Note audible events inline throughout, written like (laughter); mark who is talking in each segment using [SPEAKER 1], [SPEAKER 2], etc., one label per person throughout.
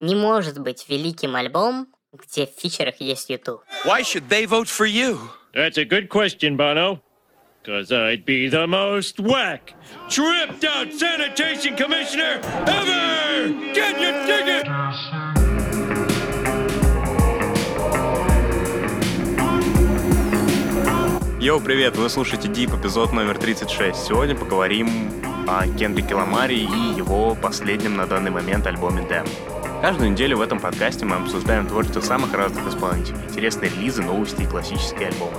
[SPEAKER 1] Не может быть великим альбом, где в фичерах есть YouTube.
[SPEAKER 2] Why should they vote for you?
[SPEAKER 3] That's a good question, Bono. Cause I'd be the most whack, tripped out sanitation commissioner ever! Get your ticket!
[SPEAKER 4] Йоу, привет! Вы слушаете Дип, эпизод номер 36. Сегодня поговорим о Кендрике Ламаре и его последнем на данный момент альбоме Damn. Каждую неделю в этом подкасте мы обсуждаем творчество самых разных исполнителей, интересные релизы, новости и классические альбомы.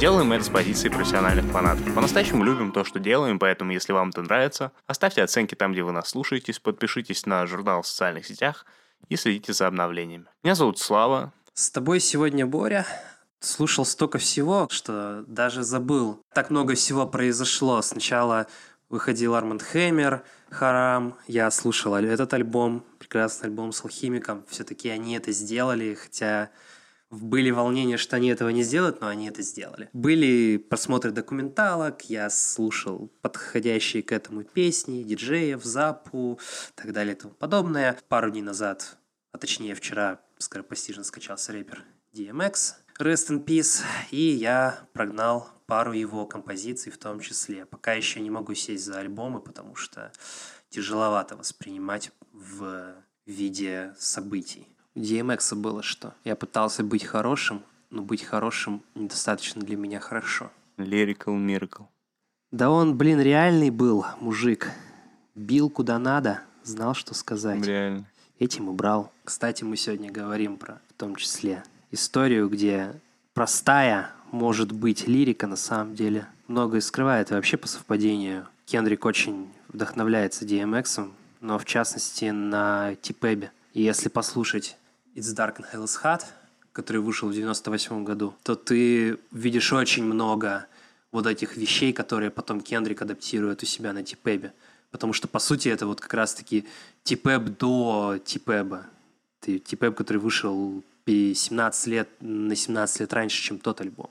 [SPEAKER 4] Делаем это с позиции профессиональных фанатов. По-настоящему любим то, что делаем, поэтому если вам это нравится, оставьте оценки там, где вы нас слушаетесь, подпишитесь на журнал в социальных сетях и следите за обновлениями. Меня зовут Слава.
[SPEAKER 5] С тобой сегодня Боря. Слушал столько всего, что даже забыл. Так много всего произошло. Сначала выходил Арманд Хэммер, Харам. Я слушал этот альбом, прекрасный альбом с Алхимиком. Все-таки они это сделали, хотя были волнения, что они этого не сделают, но они это сделали. Были просмотры документалок, я слушал подходящие к этому песни, диджеев, запу, так далее и тому подобное. Пару дней назад, а точнее вчера, скоропостижно скачался рэпер DMX, Rest in Peace, и я прогнал пару его композиций в том числе. Пока еще не могу сесть за альбомы, потому что тяжеловато воспринимать в виде событий. У DMX было что? Я пытался быть хорошим, но быть хорошим недостаточно для меня хорошо.
[SPEAKER 4] Lyrical Miracle.
[SPEAKER 5] Да он, блин, реальный был мужик. Бил куда надо, знал, что сказать.
[SPEAKER 4] Реально.
[SPEAKER 5] Этим и брал. Кстати, мы сегодня говорим про, в том числе, историю, где простая может быть лирика на самом деле многое скрывает. И вообще по совпадению Кендрик очень вдохновляется DMX, но в частности на Типебе. И если послушать It's Dark and Hell is Hot, который вышел в 98 году, то ты видишь очень много вот этих вещей, которые потом Кендрик адаптирует у себя на Типебе. Потому что, по сути, это вот как раз-таки Типеб до Типеба. Типеб, который вышел 17 лет, на 17 лет раньше, чем тот альбом,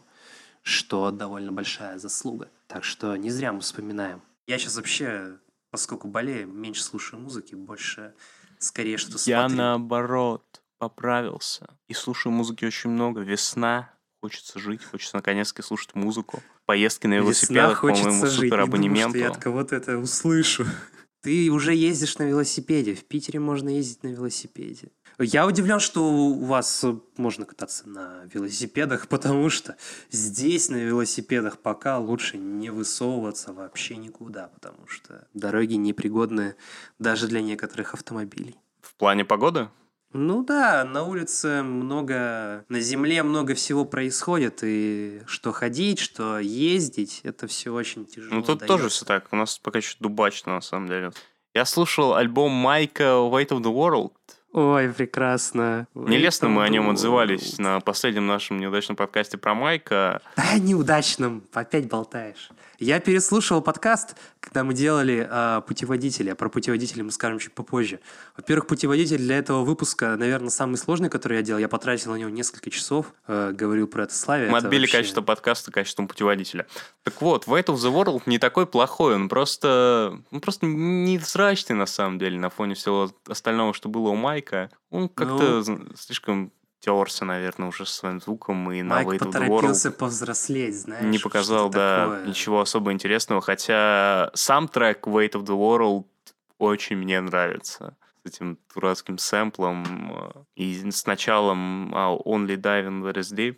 [SPEAKER 5] что довольно большая заслуга. Так что не зря мы вспоминаем. Я сейчас вообще, поскольку болею, меньше слушаю музыки, больше скорее что смотрю.
[SPEAKER 4] Я наоборот поправился и слушаю музыки очень много. Весна, хочется жить, хочется наконец-то слушать музыку. Поездки на велосипедах, по-моему, супер абонементу.
[SPEAKER 5] Я от кого-то это услышу. (laughs) Ты уже ездишь на велосипеде. В Питере можно ездить на велосипеде. Я удивлен, что у вас можно кататься на велосипедах, (laughs) потому что здесь на велосипедах пока лучше не высовываться вообще никуда, потому что дороги непригодны даже для некоторых автомобилей.
[SPEAKER 4] В плане погоды?
[SPEAKER 5] Ну да, на улице много, на земле много всего происходит, и что ходить, что ездить, это все очень тяжело.
[SPEAKER 4] Ну тут
[SPEAKER 5] дается.
[SPEAKER 4] тоже все так, у нас пока еще дубачно на самом деле. Я слушал альбом Майка Weight of the World.
[SPEAKER 5] Ой, прекрасно.
[SPEAKER 4] Нелестно мы о нем отзывались на последнем нашем неудачном подкасте про Майка.
[SPEAKER 5] Да, неудачном, опять болтаешь. Я переслушивал подкаст, когда мы делали э, путеводители, а про путеводители мы скажем чуть попозже. Во-первых, путеводитель для этого выпуска, наверное, самый сложный, который я делал. Я потратил на него несколько часов, э, говорил про это Славе.
[SPEAKER 4] Мы
[SPEAKER 5] это
[SPEAKER 4] отбили
[SPEAKER 5] вообще...
[SPEAKER 4] качество подкаста качеством путеводителя. Так вот, Weight of the World не такой плохой, он просто, он просто невзрачный на самом деле на фоне всего остального, что было у Майка. Он как-то ну... слишком терся, наверное, уже со своим звуком и
[SPEAKER 5] Майк
[SPEAKER 4] на Weight
[SPEAKER 5] поторопился
[SPEAKER 4] World
[SPEAKER 5] повзрослеть, знаешь.
[SPEAKER 4] не показал, да,
[SPEAKER 5] такое.
[SPEAKER 4] ничего особо интересного, хотя сам трек Weight of the World очень мне нравится с этим дурацким сэмплом и с началом Only Diving Where is Deep.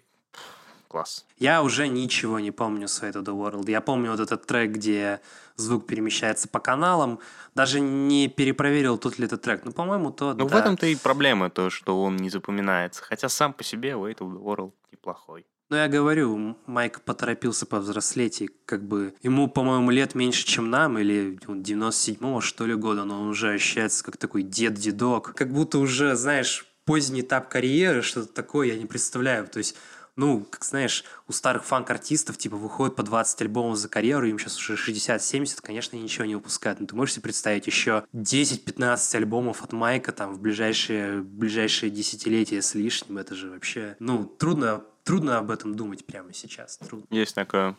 [SPEAKER 4] Класс.
[SPEAKER 5] Я уже ничего не помню с Weight of the World. Я помню вот этот трек, где звук перемещается по каналам. Даже не перепроверил, тот ли это трек. Ну, по-моему, тот,
[SPEAKER 4] Ну,
[SPEAKER 5] да.
[SPEAKER 4] в этом-то и проблема, то, что он не запоминается. Хотя сам по себе Weight of the World неплохой.
[SPEAKER 5] Ну, я говорю, Майк поторопился повзрослеть, и как бы ему, по-моему, лет меньше, чем нам, или 97-го, что ли, года, но он уже ощущается как такой дед-дедок. Как будто уже, знаешь, поздний этап карьеры, что-то такое, я не представляю. То есть ну, как знаешь, у старых фанк-артистов, типа, выходит по 20 альбомов за карьеру, им сейчас уже 60-70, конечно, ничего не выпускают. Но ты можешь себе представить еще 10-15 альбомов от Майка там в ближайшие, ближайшие десятилетия с лишним? Это же вообще, ну, трудно, трудно об этом думать прямо сейчас. Трудно.
[SPEAKER 4] Есть такое.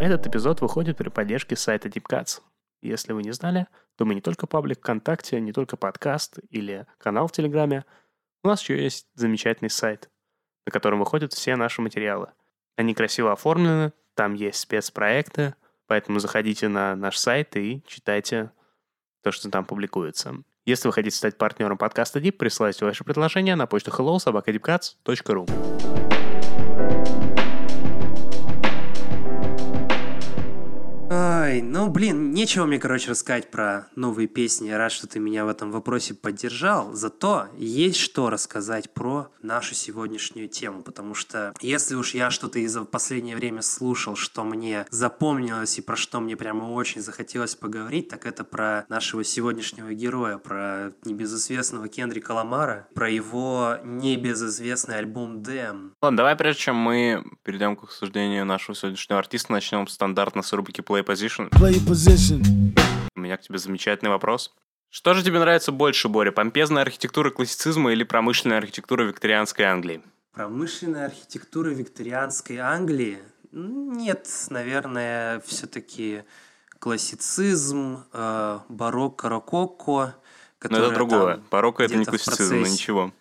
[SPEAKER 6] Этот эпизод выходит при поддержке сайта DeepCuts.
[SPEAKER 4] Если вы не знали, то мы не только паблик ВКонтакте, не только подкаст или канал в Телеграме. У нас еще есть замечательный сайт, на котором выходят все наши материалы. Они красиво оформлены, там есть спецпроекты, поэтому заходите на наш сайт и читайте то, что там публикуется. Если вы хотите стать партнером подкаста Deep, присылайте ваши предложения на почту hello.sobakadipcats.ru
[SPEAKER 5] Ой, ну, блин, нечего мне, короче, рассказать про новые песни. Я рад, что ты меня в этом вопросе поддержал. Зато есть что рассказать про нашу сегодняшнюю тему, потому что если уж я что-то из последнее время слушал, что мне запомнилось и про что мне прямо очень захотелось поговорить, так это про нашего сегодняшнего героя, про небезызвестного Кендрика Ламара, про его небезызвестный альбом «Дэм».
[SPEAKER 4] Ладно, давай прежде чем мы перейдем к обсуждению нашего сегодняшнего артиста, начнем стандартно с рубрики Play Position.
[SPEAKER 6] Play position.
[SPEAKER 4] У меня к тебе замечательный вопрос. Что же тебе нравится больше, Боря, помпезная архитектура классицизма или промышленная архитектура викторианской Англии?
[SPEAKER 5] Промышленная архитектура викторианской Англии? Нет, наверное, все-таки классицизм, э, барокко, рококко.
[SPEAKER 4] Но это другое. Барокко это не классицизм, но ничего.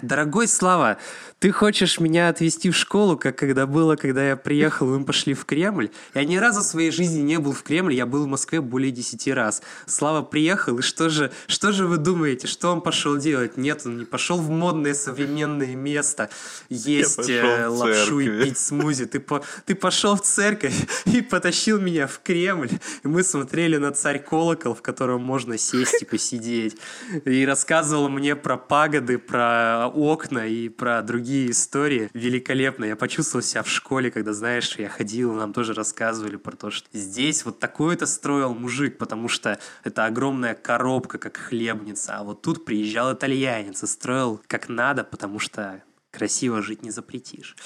[SPEAKER 5] Дорогой Слава, ты хочешь меня отвезти в школу, как когда было, когда я приехал, и мы пошли в Кремль? Я ни разу в своей жизни не был в Кремле, я был в Москве более 10 раз. Слава приехал, и что же, что же вы думаете, что он пошел делать? Нет, он не пошел в модное современное место есть э, лапшу и пить смузи. Ты, по, ты пошел в церковь (laughs) и потащил меня в Кремль, и мы смотрели на царь колокол, в котором можно сесть и посидеть. И рассказывал мне про пагоды, про окна и про другие истории. Великолепно. Я почувствовал себя в школе, когда, знаешь, я ходил, нам тоже рассказывали про то, что здесь вот такое-то строил мужик, потому что это огромная коробка, как хлебница. А вот тут приезжал итальянец и строил как надо, потому что красиво жить не запретишь.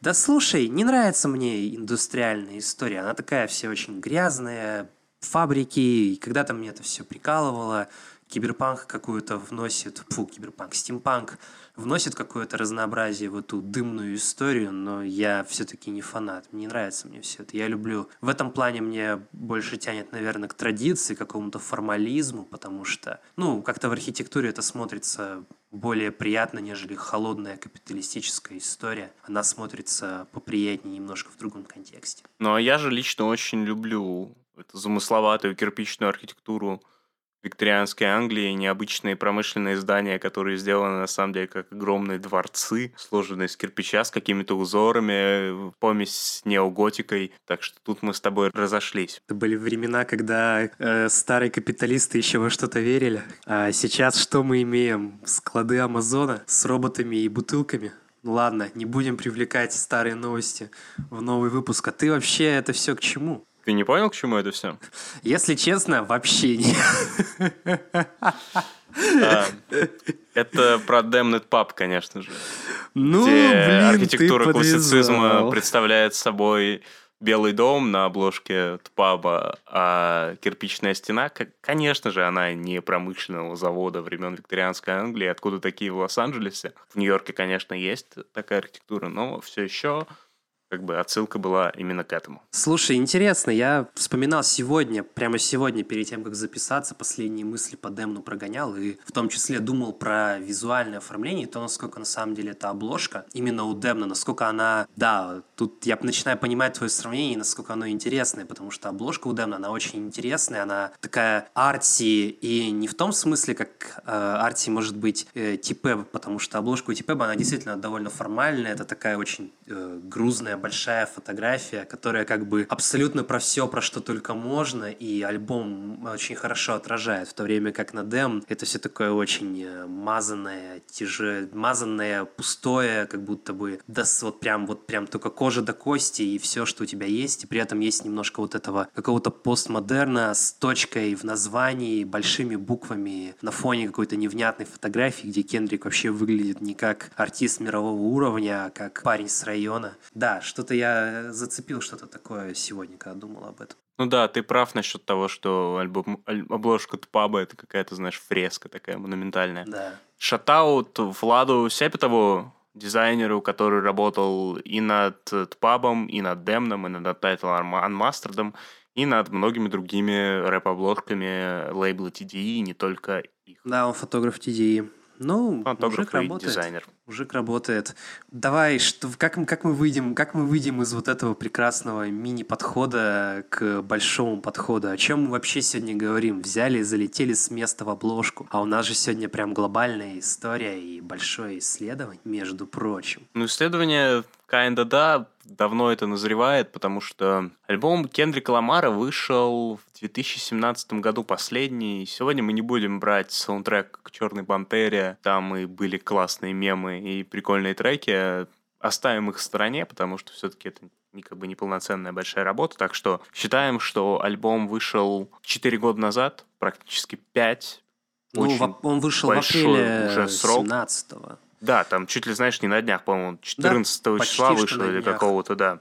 [SPEAKER 5] Да слушай, не нравится мне индустриальная история. Она такая все очень грязная, фабрики, и когда-то мне это все прикалывало. Киберпанк какую-то вносит, фу, киберпанк, стимпанк вносит какое-то разнообразие в эту дымную историю, но я все-таки не фанат. Не нравится мне все это. Я люблю... В этом плане мне больше тянет, наверное, к традиции, к какому-то формализму, потому что, ну, как-то в архитектуре это смотрится более приятно, нежели холодная капиталистическая история. Она смотрится поприятнее немножко в другом контексте.
[SPEAKER 4] Но я же лично очень люблю эту замысловатую кирпичную архитектуру викторианской Англии, необычные промышленные здания, которые сделаны на самом деле как огромные дворцы, сложенные из кирпича с какими-то узорами, помесь с неоготикой. Так что тут мы с тобой разошлись.
[SPEAKER 5] Это были времена, когда э, старые капиталисты еще во что-то верили. А сейчас что мы имеем? Склады Амазона с роботами и бутылками. Ну ладно, не будем привлекать старые новости в новый выпуск. А ты вообще это все к чему?
[SPEAKER 4] Ты не понял, к чему это все?
[SPEAKER 5] Если честно, вообще не.
[SPEAKER 4] А, Это про Damned Pub, конечно же.
[SPEAKER 5] Ну,
[SPEAKER 4] где
[SPEAKER 5] блин,
[SPEAKER 4] архитектура
[SPEAKER 5] ты
[SPEAKER 4] классицизма представляет собой белый дом на обложке паба, а кирпичная стена, конечно же, она не промышленного завода времен викторианской Англии, откуда такие в Лос-Анджелесе. В Нью-Йорке, конечно, есть такая архитектура, но все еще как бы отсылка была именно к этому.
[SPEAKER 5] Слушай, интересно, я вспоминал сегодня, прямо сегодня, перед тем, как записаться, последние мысли по Демну прогонял, и в том числе думал про визуальное оформление, то, насколько на самом деле это обложка, именно у Демна, насколько она, да, тут я начинаю понимать твое сравнение, насколько оно интересное, потому что обложка у Демна, она очень интересная, она такая арти, и не в том смысле, как э, арти может быть э, типэб, потому что обложка у типэба, она действительно довольно формальная, это такая очень э, грузная, большая фотография, которая как бы абсолютно про все, про что только можно, и альбом очень хорошо отражает, в то время как на Дэм это все такое очень э, мазанное, тяже, мазанное, пустое, как будто бы да, вот прям вот прям только кожа до кости и все, что у тебя есть, и при этом есть немножко вот этого какого-то постмодерна с точкой в названии, большими буквами на фоне какой-то невнятной фотографии, где Кендрик вообще выглядит не как артист мирового уровня, а как парень с района. Да, что-то я зацепил что-то такое сегодня, когда думал об этом.
[SPEAKER 4] Ну да, ты прав насчет того, что альбом, аль- обложка паба это какая-то, знаешь, фреска такая монументальная.
[SPEAKER 5] Да.
[SPEAKER 4] Шатаут Владу Сепетову, дизайнеру, который работал и над Тпабом, и над Демном, и над Title Unmastered, и над многими другими рэп-обложками лейбла TDE, и не только их.
[SPEAKER 5] Да, он фотограф TDE. Ну,
[SPEAKER 4] Фотограф
[SPEAKER 5] мужик работает.
[SPEAKER 4] дизайнер.
[SPEAKER 5] Мужик работает. Давай, что, как, мы- как мы выйдем, как мы выйдем из вот этого прекрасного мини-подхода к большому подходу? О чем мы вообще сегодня говорим? Взяли и залетели с места в обложку. А у нас же сегодня прям глобальная история и большое исследование, между прочим.
[SPEAKER 4] Ну, исследование kinda да, давно это назревает, потому что альбом Кендрика Ламара вышел 2017 году последний. Сегодня мы не будем брать саундтрек к Черной Пантере, там и были классные мемы и прикольные треки. Оставим их в стороне, потому что все-таки это не как бы неполноценная большая работа. Так что считаем, что альбом вышел 4 года назад, практически 5.
[SPEAKER 5] Ну,
[SPEAKER 4] Очень
[SPEAKER 5] он вышел в апреле
[SPEAKER 4] уже срок.
[SPEAKER 5] 17
[SPEAKER 4] Да, там чуть ли, знаешь, не на днях, по-моему, 14
[SPEAKER 5] почти
[SPEAKER 4] числа
[SPEAKER 5] на
[SPEAKER 4] или какого-то, да.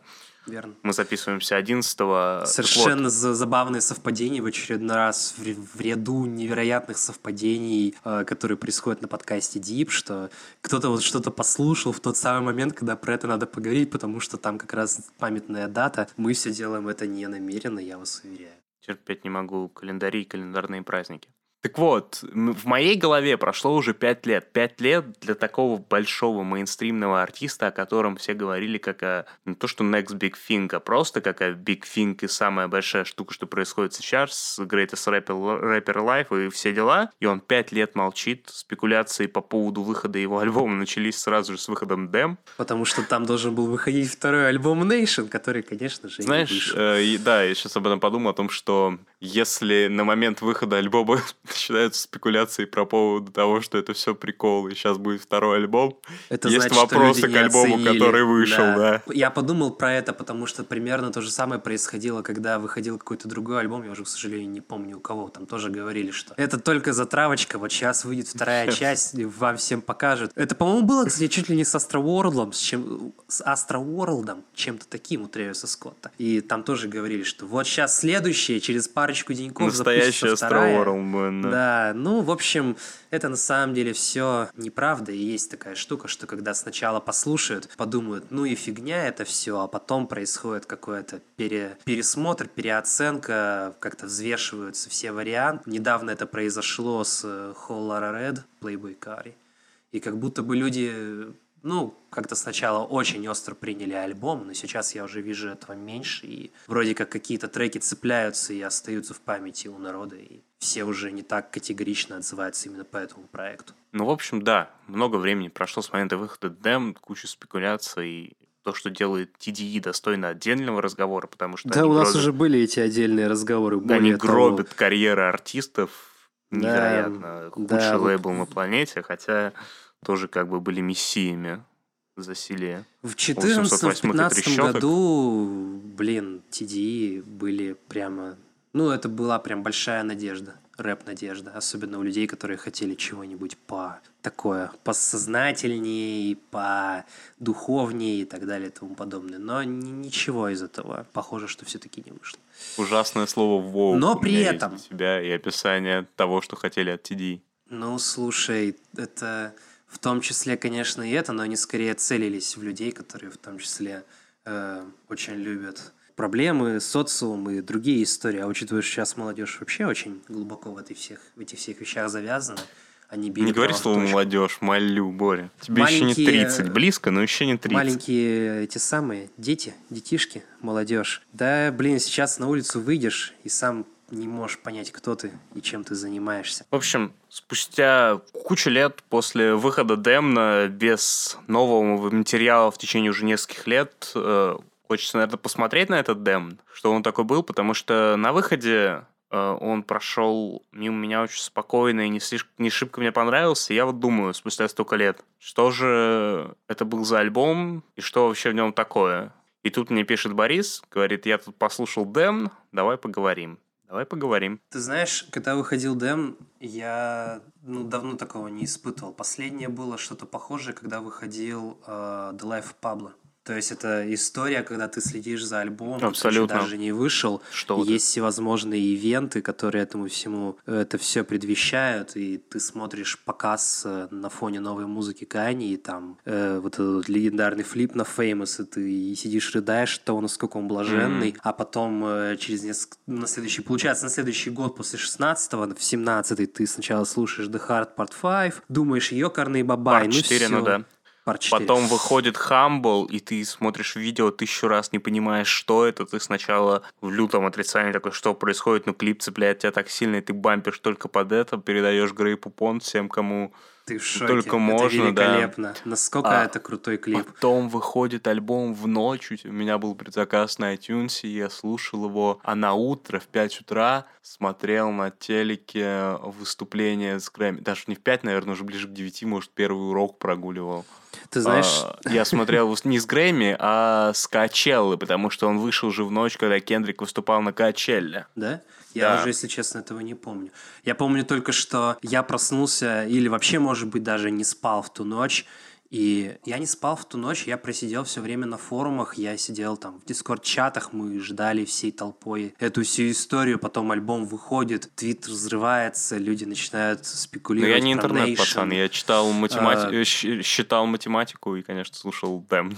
[SPEAKER 5] Верно.
[SPEAKER 4] Мы записываемся 11
[SPEAKER 5] Совершенно за- забавные совпадения в очередной раз в, в ряду невероятных совпадений, э, которые происходят на подкасте Deep, что кто-то вот что-то послушал в тот самый момент, когда про это надо поговорить, потому что там как раз памятная дата. Мы все делаем это не намеренно, я вас уверяю.
[SPEAKER 4] Терпеть не могу календари и календарные праздники. Так вот, в моей голове прошло уже пять лет. Пять лет для такого большого мейнстримного артиста, о котором все говорили как о не то что next big thing, а просто как о big thing и самая большая штука, что происходит сейчас с Greatest Rapper, Rapper Alive и все дела. И он пять лет молчит. Спекуляции по поводу выхода его альбома начались сразу же с выходом Дэм.
[SPEAKER 5] Потому что там должен был выходить второй альбом Nation, который, конечно же, не
[SPEAKER 4] Знаешь,
[SPEAKER 5] вышел.
[SPEAKER 4] э, да, я сейчас об этом подумал, о том, что если на момент выхода альбома начинаются спекуляции про поводу того, что это все прикол, и сейчас будет второй альбом,
[SPEAKER 5] Это
[SPEAKER 4] есть
[SPEAKER 5] значит,
[SPEAKER 4] вопросы к альбому,
[SPEAKER 5] оценили.
[SPEAKER 4] который вышел, да.
[SPEAKER 5] Я подумал про это, потому что примерно то же самое происходило, когда выходил какой-то другой альбом, я уже, к сожалению, не помню у кого, там тоже говорили, что это только затравочка, вот сейчас выйдет вторая часть, и вам всем покажет. Это, по-моему, было, кстати, чуть ли не с Astroworld ом, с, чем, с Astroworld ом, чем-то таким у Трэвиса Скотта. И там тоже говорили, что вот сейчас следующее, через парочку деньков
[SPEAKER 4] Настоящий. Astroworld, да.
[SPEAKER 5] Да, ну, в общем, это на самом деле все неправда. И есть такая штука, что когда сначала послушают, подумают, ну и фигня это все, а потом происходит какой-то пере- пересмотр, переоценка, как-то взвешиваются все варианты. Недавно это произошло с э, Whole Lotta Red, Playboy Cardi. И как будто бы люди, ну, как-то сначала очень остро приняли альбом, но сейчас я уже вижу этого меньше, и вроде как какие-то треки цепляются и остаются в памяти у народа, и все уже не так категорично отзываются именно по этому проекту.
[SPEAKER 4] Ну, в общем, да, много времени прошло с момента выхода Дэм, куча спекуляций, то, что делает TDE, достойно отдельного разговора, потому что
[SPEAKER 5] Да, у нас
[SPEAKER 4] гробят-
[SPEAKER 5] уже были эти отдельные разговоры.
[SPEAKER 4] Да, они
[SPEAKER 5] более того.
[SPEAKER 4] гробят карьеры артистов.
[SPEAKER 5] Да,
[SPEAKER 4] Невероятно.
[SPEAKER 5] да,
[SPEAKER 4] Худший
[SPEAKER 5] вот.
[SPEAKER 4] лейбл на планете, хотя тоже как бы были мессиями засилия.
[SPEAKER 5] В
[SPEAKER 4] 808
[SPEAKER 5] 14-15
[SPEAKER 4] трещоток.
[SPEAKER 5] году, блин, TDE были прямо... Ну, это была прям большая надежда, рэп-надежда, особенно у людей, которые хотели чего-нибудь по такое, посознательнее, по духовнее и так далее и тому подобное. Но ни- ничего из этого, похоже, что все-таки не вышло.
[SPEAKER 4] Ужасное слово «воу»
[SPEAKER 5] Но
[SPEAKER 4] у
[SPEAKER 5] при этом-
[SPEAKER 4] для тебя и описание того, что хотели от TDE.
[SPEAKER 5] Ну, слушай, это в том числе, конечно, и это, но они скорее целились в людей, которые в том числе э, очень любят проблемы, социум и другие истории. А учитывая, что сейчас молодежь вообще очень глубоко в, этой всех, в этих всех вещах завязана, они били
[SPEAKER 4] Не говори слово
[SPEAKER 5] точку.
[SPEAKER 4] молодежь, молю, Боря. Тебе еще не
[SPEAKER 5] Маленькие-
[SPEAKER 4] 30. Близко, но еще не 30.
[SPEAKER 5] Маленькие эти самые дети, детишки, молодежь. Да, блин, сейчас на улицу выйдешь и сам не можешь понять, кто ты и чем ты занимаешься.
[SPEAKER 4] В общем, спустя кучу лет после выхода Демна без нового материала в течение уже нескольких лет э, хочется, наверное, посмотреть на этот Демн, что он такой был, потому что на выходе э, он прошел мимо меня очень спокойно и не, слишком, не шибко мне понравился. Я вот думаю, спустя столько лет, что же это был за альбом и что вообще в нем такое. И тут мне пишет Борис, говорит, я тут послушал Демн, давай поговорим. Давай поговорим.
[SPEAKER 5] Ты знаешь, когда выходил Дэм, я ну, давно такого не испытывал. Последнее было что-то похожее, когда выходил э, The Life Pablo. То есть это история, когда ты следишь за альбомом,
[SPEAKER 4] Абсолютно.
[SPEAKER 5] который даже не вышел.
[SPEAKER 4] Что
[SPEAKER 5] есть всевозможные ивенты, которые этому всему это все предвещают, и ты смотришь показ э, на фоне новой музыки Кани, и там э, вот этот вот легендарный флип на Famous, и ты и сидишь рыдаешь того, насколько он блаженный, а потом э, через несколько, на следующий, получается, на следующий год после 16-го, в 17 ты сначала слушаешь The Hard Part 5, думаешь, ёкарный бабай,
[SPEAKER 4] Part
[SPEAKER 5] ну
[SPEAKER 4] 4,
[SPEAKER 5] всё.
[SPEAKER 4] ну да.
[SPEAKER 5] Part 4.
[SPEAKER 4] Потом выходит Humble, и ты смотришь видео тысячу раз, не понимаешь, что это. Ты сначала в лютом отрицании такой, что происходит, но клип цепляет тебя так сильно, и ты бампишь только под это, передаешь Грейпу Понт всем, кому
[SPEAKER 5] Ты в шоке.
[SPEAKER 4] только
[SPEAKER 5] это
[SPEAKER 4] можно, да.
[SPEAKER 5] великолепно. Насколько
[SPEAKER 4] А,
[SPEAKER 5] это крутой клип.
[SPEAKER 4] Потом выходит альбом в ночь, у меня был предзаказ на iTunes, и я слушал его, а на утро в 5 утра смотрел на телеке выступление с Грэмми. Даже не в 5, наверное, уже ближе к 9, может, первый урок прогуливал.
[SPEAKER 5] Ты знаешь,
[SPEAKER 4] А, я смотрел не с Грэмми, а с Качеллы, потому что он вышел же в ночь, когда Кендрик выступал на Качелле.
[SPEAKER 5] Да? Я
[SPEAKER 4] Да.
[SPEAKER 5] уже, если честно, этого не помню. Я помню только, что я проснулся или вообще, может быть, даже не спал в ту ночь. И я не спал в ту ночь, я просидел все время на форумах, я сидел там в дискорд-чатах, мы ждали всей толпой эту всю историю, потом альбом выходит, твиттер взрывается, люди начинают
[SPEAKER 4] Но
[SPEAKER 5] спекулировать
[SPEAKER 4] я не
[SPEAKER 5] про
[SPEAKER 4] интернет,
[SPEAKER 5] Nation.
[SPEAKER 4] пацан, я читал математи...
[SPEAKER 5] А.
[SPEAKER 4] э, щ- считал математику и, конечно, слушал Дэмн.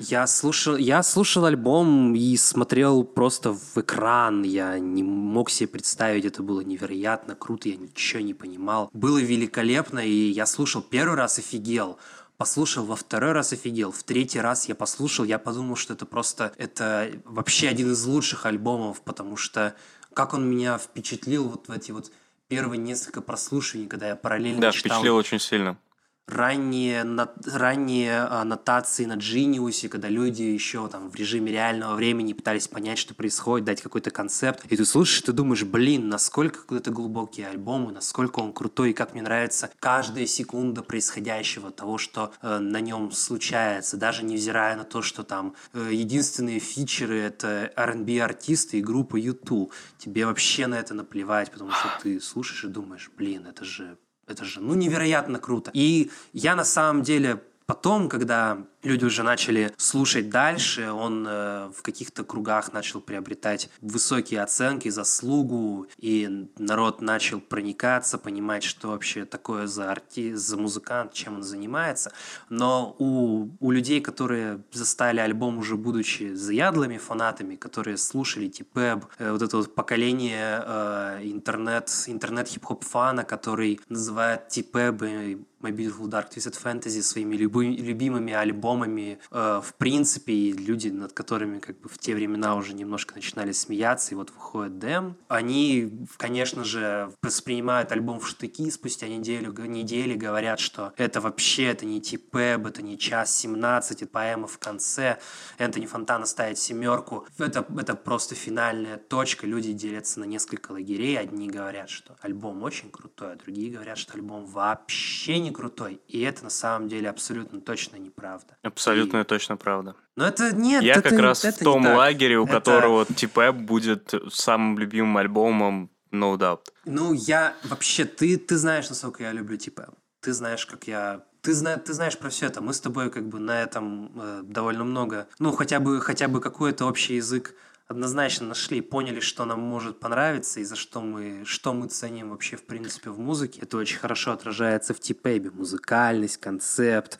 [SPEAKER 5] Я слушал, я слушал альбом и смотрел просто в экран. Я не мог себе представить, это было невероятно круто, я ничего не понимал. Было великолепно, и я слушал первый раз офигел. Послушал во второй раз офигел, в третий раз я послушал, я подумал, что это просто, это вообще один из лучших альбомов, потому что как он меня впечатлил вот в эти вот первые несколько прослушиваний, когда я параллельно
[SPEAKER 4] Да,
[SPEAKER 5] читал
[SPEAKER 4] впечатлил очень сильно.
[SPEAKER 5] Ранние, ранние аннотации на Genius, когда люди еще там в режиме реального времени пытались понять, что происходит, дать какой-то концепт. И ты слушаешь, ты думаешь, блин, насколько это глубокий альбом, и насколько он крутой, и как мне нравится каждая секунда происходящего, того, что э, на нем случается, даже невзирая на то, что там э, единственные фичеры — это R&B артисты и группа YouTube. Тебе вообще на это наплевать, потому что ты слушаешь и думаешь, блин, это же это же, ну, невероятно круто. И я на самом деле потом, когда люди уже начали слушать дальше, он э, в каких-то кругах начал приобретать высокие оценки, заслугу, и народ начал проникаться, понимать, что вообще такое за артист, за музыкант, чем он занимается. Но у, у людей, которые застали альбом уже будучи заядлыми фанатами, которые слушали Типэб, э, вот это вот поколение э, интернет, интернет-хип-хоп фана, который называет Типэб и My Beautiful Dark Twisted Fantasy своими любы- любимыми альбомами э, в принципе, и люди, над которыми как бы в те времена уже немножко начинали смеяться, и вот выходит Дэм, они, конечно же, воспринимают альбом в штыки спустя неделю, недели, говорят, что это вообще, это не Типэб, это не час 17, и поэма в конце, Энтони Фонтана ставит семерку, это, это просто финальная точка, люди делятся на несколько лагерей, одни говорят, что альбом очень крутой, а другие говорят, что альбом вообще не крутой, и это на самом деле абсолютно точно неправда.
[SPEAKER 4] Абсолютно
[SPEAKER 5] И-
[SPEAKER 4] точно правда.
[SPEAKER 5] Но это нет,
[SPEAKER 4] Я
[SPEAKER 5] это,
[SPEAKER 4] как раз
[SPEAKER 5] это
[SPEAKER 4] в том лагере, у
[SPEAKER 5] Это-
[SPEAKER 4] которого Типэп будет самым любимым альбомом No Doubt.
[SPEAKER 5] Ну, я вообще, ты, ты знаешь, насколько я люблю типа. Ты знаешь, как я... Ты, зна... ты знаешь про все это. Мы с тобой как бы на этом э, довольно много... Ну, хотя бы, хотя бы какой-то общий язык однозначно нашли, поняли, что нам может понравиться и за что мы, что мы ценим вообще в принципе в музыке. Это очень хорошо отражается в типэбе. Музыкальность, концепт,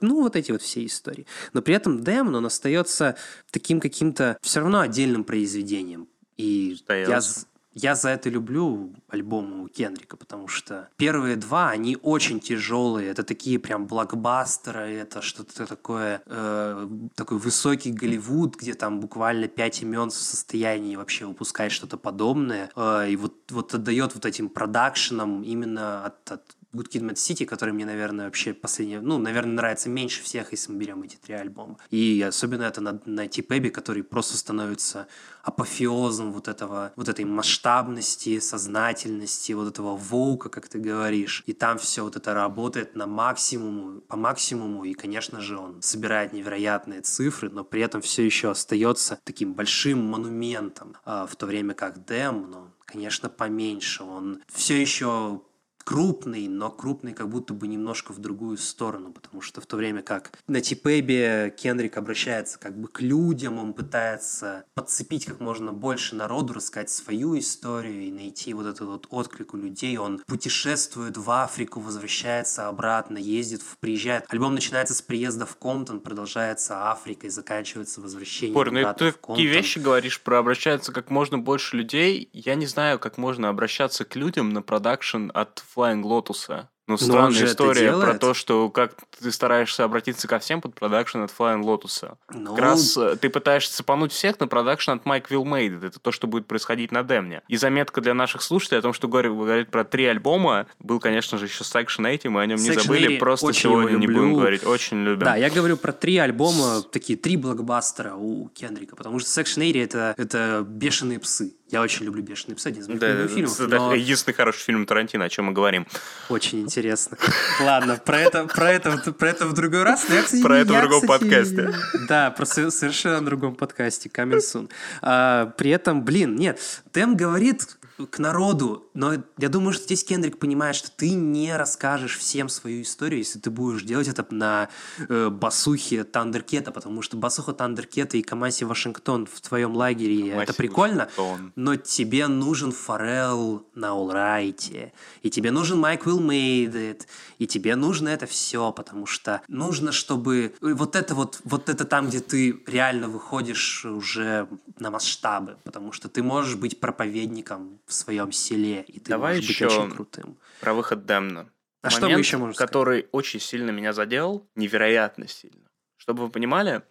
[SPEAKER 5] ну вот эти вот все истории. Но при этом Дэмон, он остается таким каким-то все равно отдельным произведением. И я,
[SPEAKER 4] Остаётся.
[SPEAKER 5] з- я за это люблю альбомы у Кендрика, потому что первые два, они очень тяжелые. Это такие прям блокбастеры, это что-то такое, э, такой высокий Голливуд, где там буквально пять имен в состоянии вообще выпускать что-то подобное. Э, и вот, вот отдает вот этим продакшенам именно от, от Good Kid Mad City, который мне, наверное, вообще последнее, ну, наверное, нравится меньше всех, если мы берем эти три альбома. И особенно это на, на Типэбе, который просто становится апофеозом вот этого, вот этой масштабности, сознательности, вот этого волка, как ты говоришь. И там все вот это работает на максимуму, по максимуму, и, конечно же, он собирает невероятные цифры, но при этом все еще остается таким большим монументом, а, в то время как Дэм, ну, конечно, поменьше. Он все еще крупный, но крупный как будто бы немножко в другую сторону, потому что в то время как на Типэбе Кендрик обращается как бы к людям, он пытается подцепить как можно больше народу, рассказать свою историю и найти вот этот вот отклик у людей. Он путешествует в Африку, возвращается обратно, ездит, приезжает. Альбом начинается с приезда в Комптон, продолжается Африкой, заканчивается возвращением
[SPEAKER 4] Борь, ну
[SPEAKER 5] обратно
[SPEAKER 4] ты
[SPEAKER 5] в Комптон.
[SPEAKER 4] такие вещи говоришь про обращаться как можно больше людей. Я не знаю, как можно обращаться к людям на продакшн от Flying Lotus. Ну, странная история про то, что как ты стараешься обратиться ко всем под продакшн от Flying Lotus.
[SPEAKER 5] Ну,
[SPEAKER 4] Как раз э, ты пытаешься цепануть всех на продакшн от Mike Will Made. Это то, что будет происходить на DAMN е. И заметка для наших слушателей о том, что говорит, говорит про три альбома, был, конечно же, еще Section 8, мы о нем не
[SPEAKER 5] Section
[SPEAKER 4] забыли,
[SPEAKER 5] 80
[SPEAKER 4] просто сегодня
[SPEAKER 5] его
[SPEAKER 4] не будем говорить. Очень любим.
[SPEAKER 5] Да, я говорю про три альбома, такие три блокбастера у Кендрика, потому что Section 80 это, это бешеные псы. Я очень люблю один из моих
[SPEAKER 4] Да,
[SPEAKER 5] любимых фильмов,
[SPEAKER 4] это
[SPEAKER 5] но
[SPEAKER 4] единственный хороший фильм Тарантино, о чем мы говорим.
[SPEAKER 5] очень интересно. Ладно, про это, про это, про это в другой раз. Но я, кстати,
[SPEAKER 4] Про это в
[SPEAKER 5] я,
[SPEAKER 4] другом
[SPEAKER 5] кстати,
[SPEAKER 4] подкасте.
[SPEAKER 5] Да, про со- совершенно другом подкасте, coming soon. А, при этом, блин, нет, Тэм говорит к народу, но я думаю, что здесь Кендрик понимает, что ты не расскажешь всем свою историю, если ты будешь делать это на э, басухе Тандеркета, потому что басуха Тандеркета и Камаси Вашингтон в твоем лагере, это
[SPEAKER 4] Камаси
[SPEAKER 5] прикольно,
[SPEAKER 4] Вашингтон.
[SPEAKER 5] но тебе нужен Форел на Олрайте, и тебе нужен Майк Will Made It, и тебе нужно это все, потому что нужно, чтобы вот это вот, вот это там, где ты реально выходишь уже на масштабы, потому что ты можешь быть проповедником в своем селе, и ты
[SPEAKER 4] Давай
[SPEAKER 5] можешь
[SPEAKER 4] еще
[SPEAKER 5] быть очень крутым.
[SPEAKER 4] Про выход Демна.
[SPEAKER 5] А что мы
[SPEAKER 4] Момент,
[SPEAKER 5] еще можем сказать?
[SPEAKER 4] который очень сильно меня задел, невероятно сильно. Чтобы вы понимали,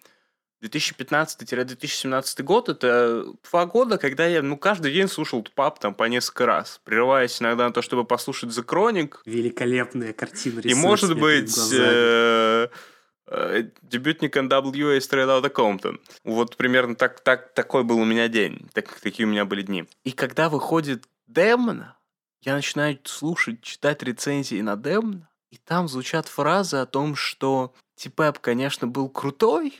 [SPEAKER 4] 2015-2017 год — это два года, когда я ну, каждый день слушал пап там по несколько раз, прерываясь иногда на то, чтобы послушать The Chronic,
[SPEAKER 5] Великолепные картины
[SPEAKER 4] и, может быть,
[SPEAKER 5] глазами.
[SPEAKER 4] э, э, дебютник NWA Straight Outta Compton. Вот примерно так, так, такой был у меня день, так, такие у меня были дни. И когда выходит Демна, я начинаю слушать, читать рецензии на Демна, и там звучат фразы о том, что Типэп, конечно, был крутой,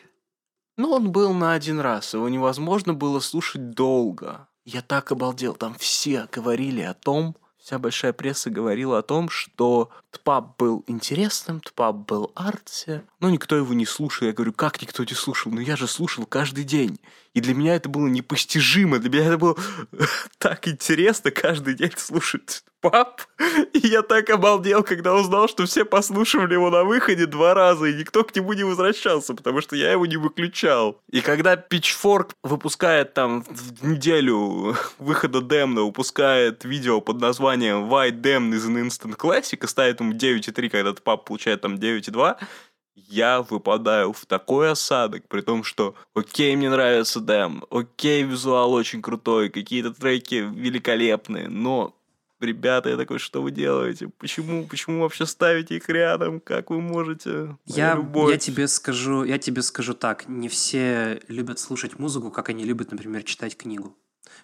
[SPEAKER 4] но он был на один раз, его невозможно было слушать долго. Я так обалдел, там все говорили о том, вся большая пресса говорила о том, что Тпап был интересным, Тпап был арти, но никто его не слушал. Я говорю, как никто не слушал? Ну я же слушал каждый день. И для меня это было непостижимо, для меня это было (laughs) так интересно каждый день слушать Тпап. И я так обалдел, когда узнал, что все послушивали его на выходе два раза, и никто к нему не возвращался, потому что я его не выключал. И когда Pitchfork выпускает там в неделю выхода Демна, выпускает видео под названием Why Damn is an Instant Classic и ставит ему 9,3, когда пап получает там 9,2, я выпадаю в такой осадок, при том, что окей, мне нравится Дэм, окей, визуал очень крутой, какие-то треки великолепные, но Ребята, я такой, что вы делаете? Почему, почему вообще ставите их рядом? Как вы можете?
[SPEAKER 5] Я,
[SPEAKER 4] любовь.
[SPEAKER 5] я тебе скажу, я тебе скажу так, не все любят слушать музыку, как они любят, например, читать книгу.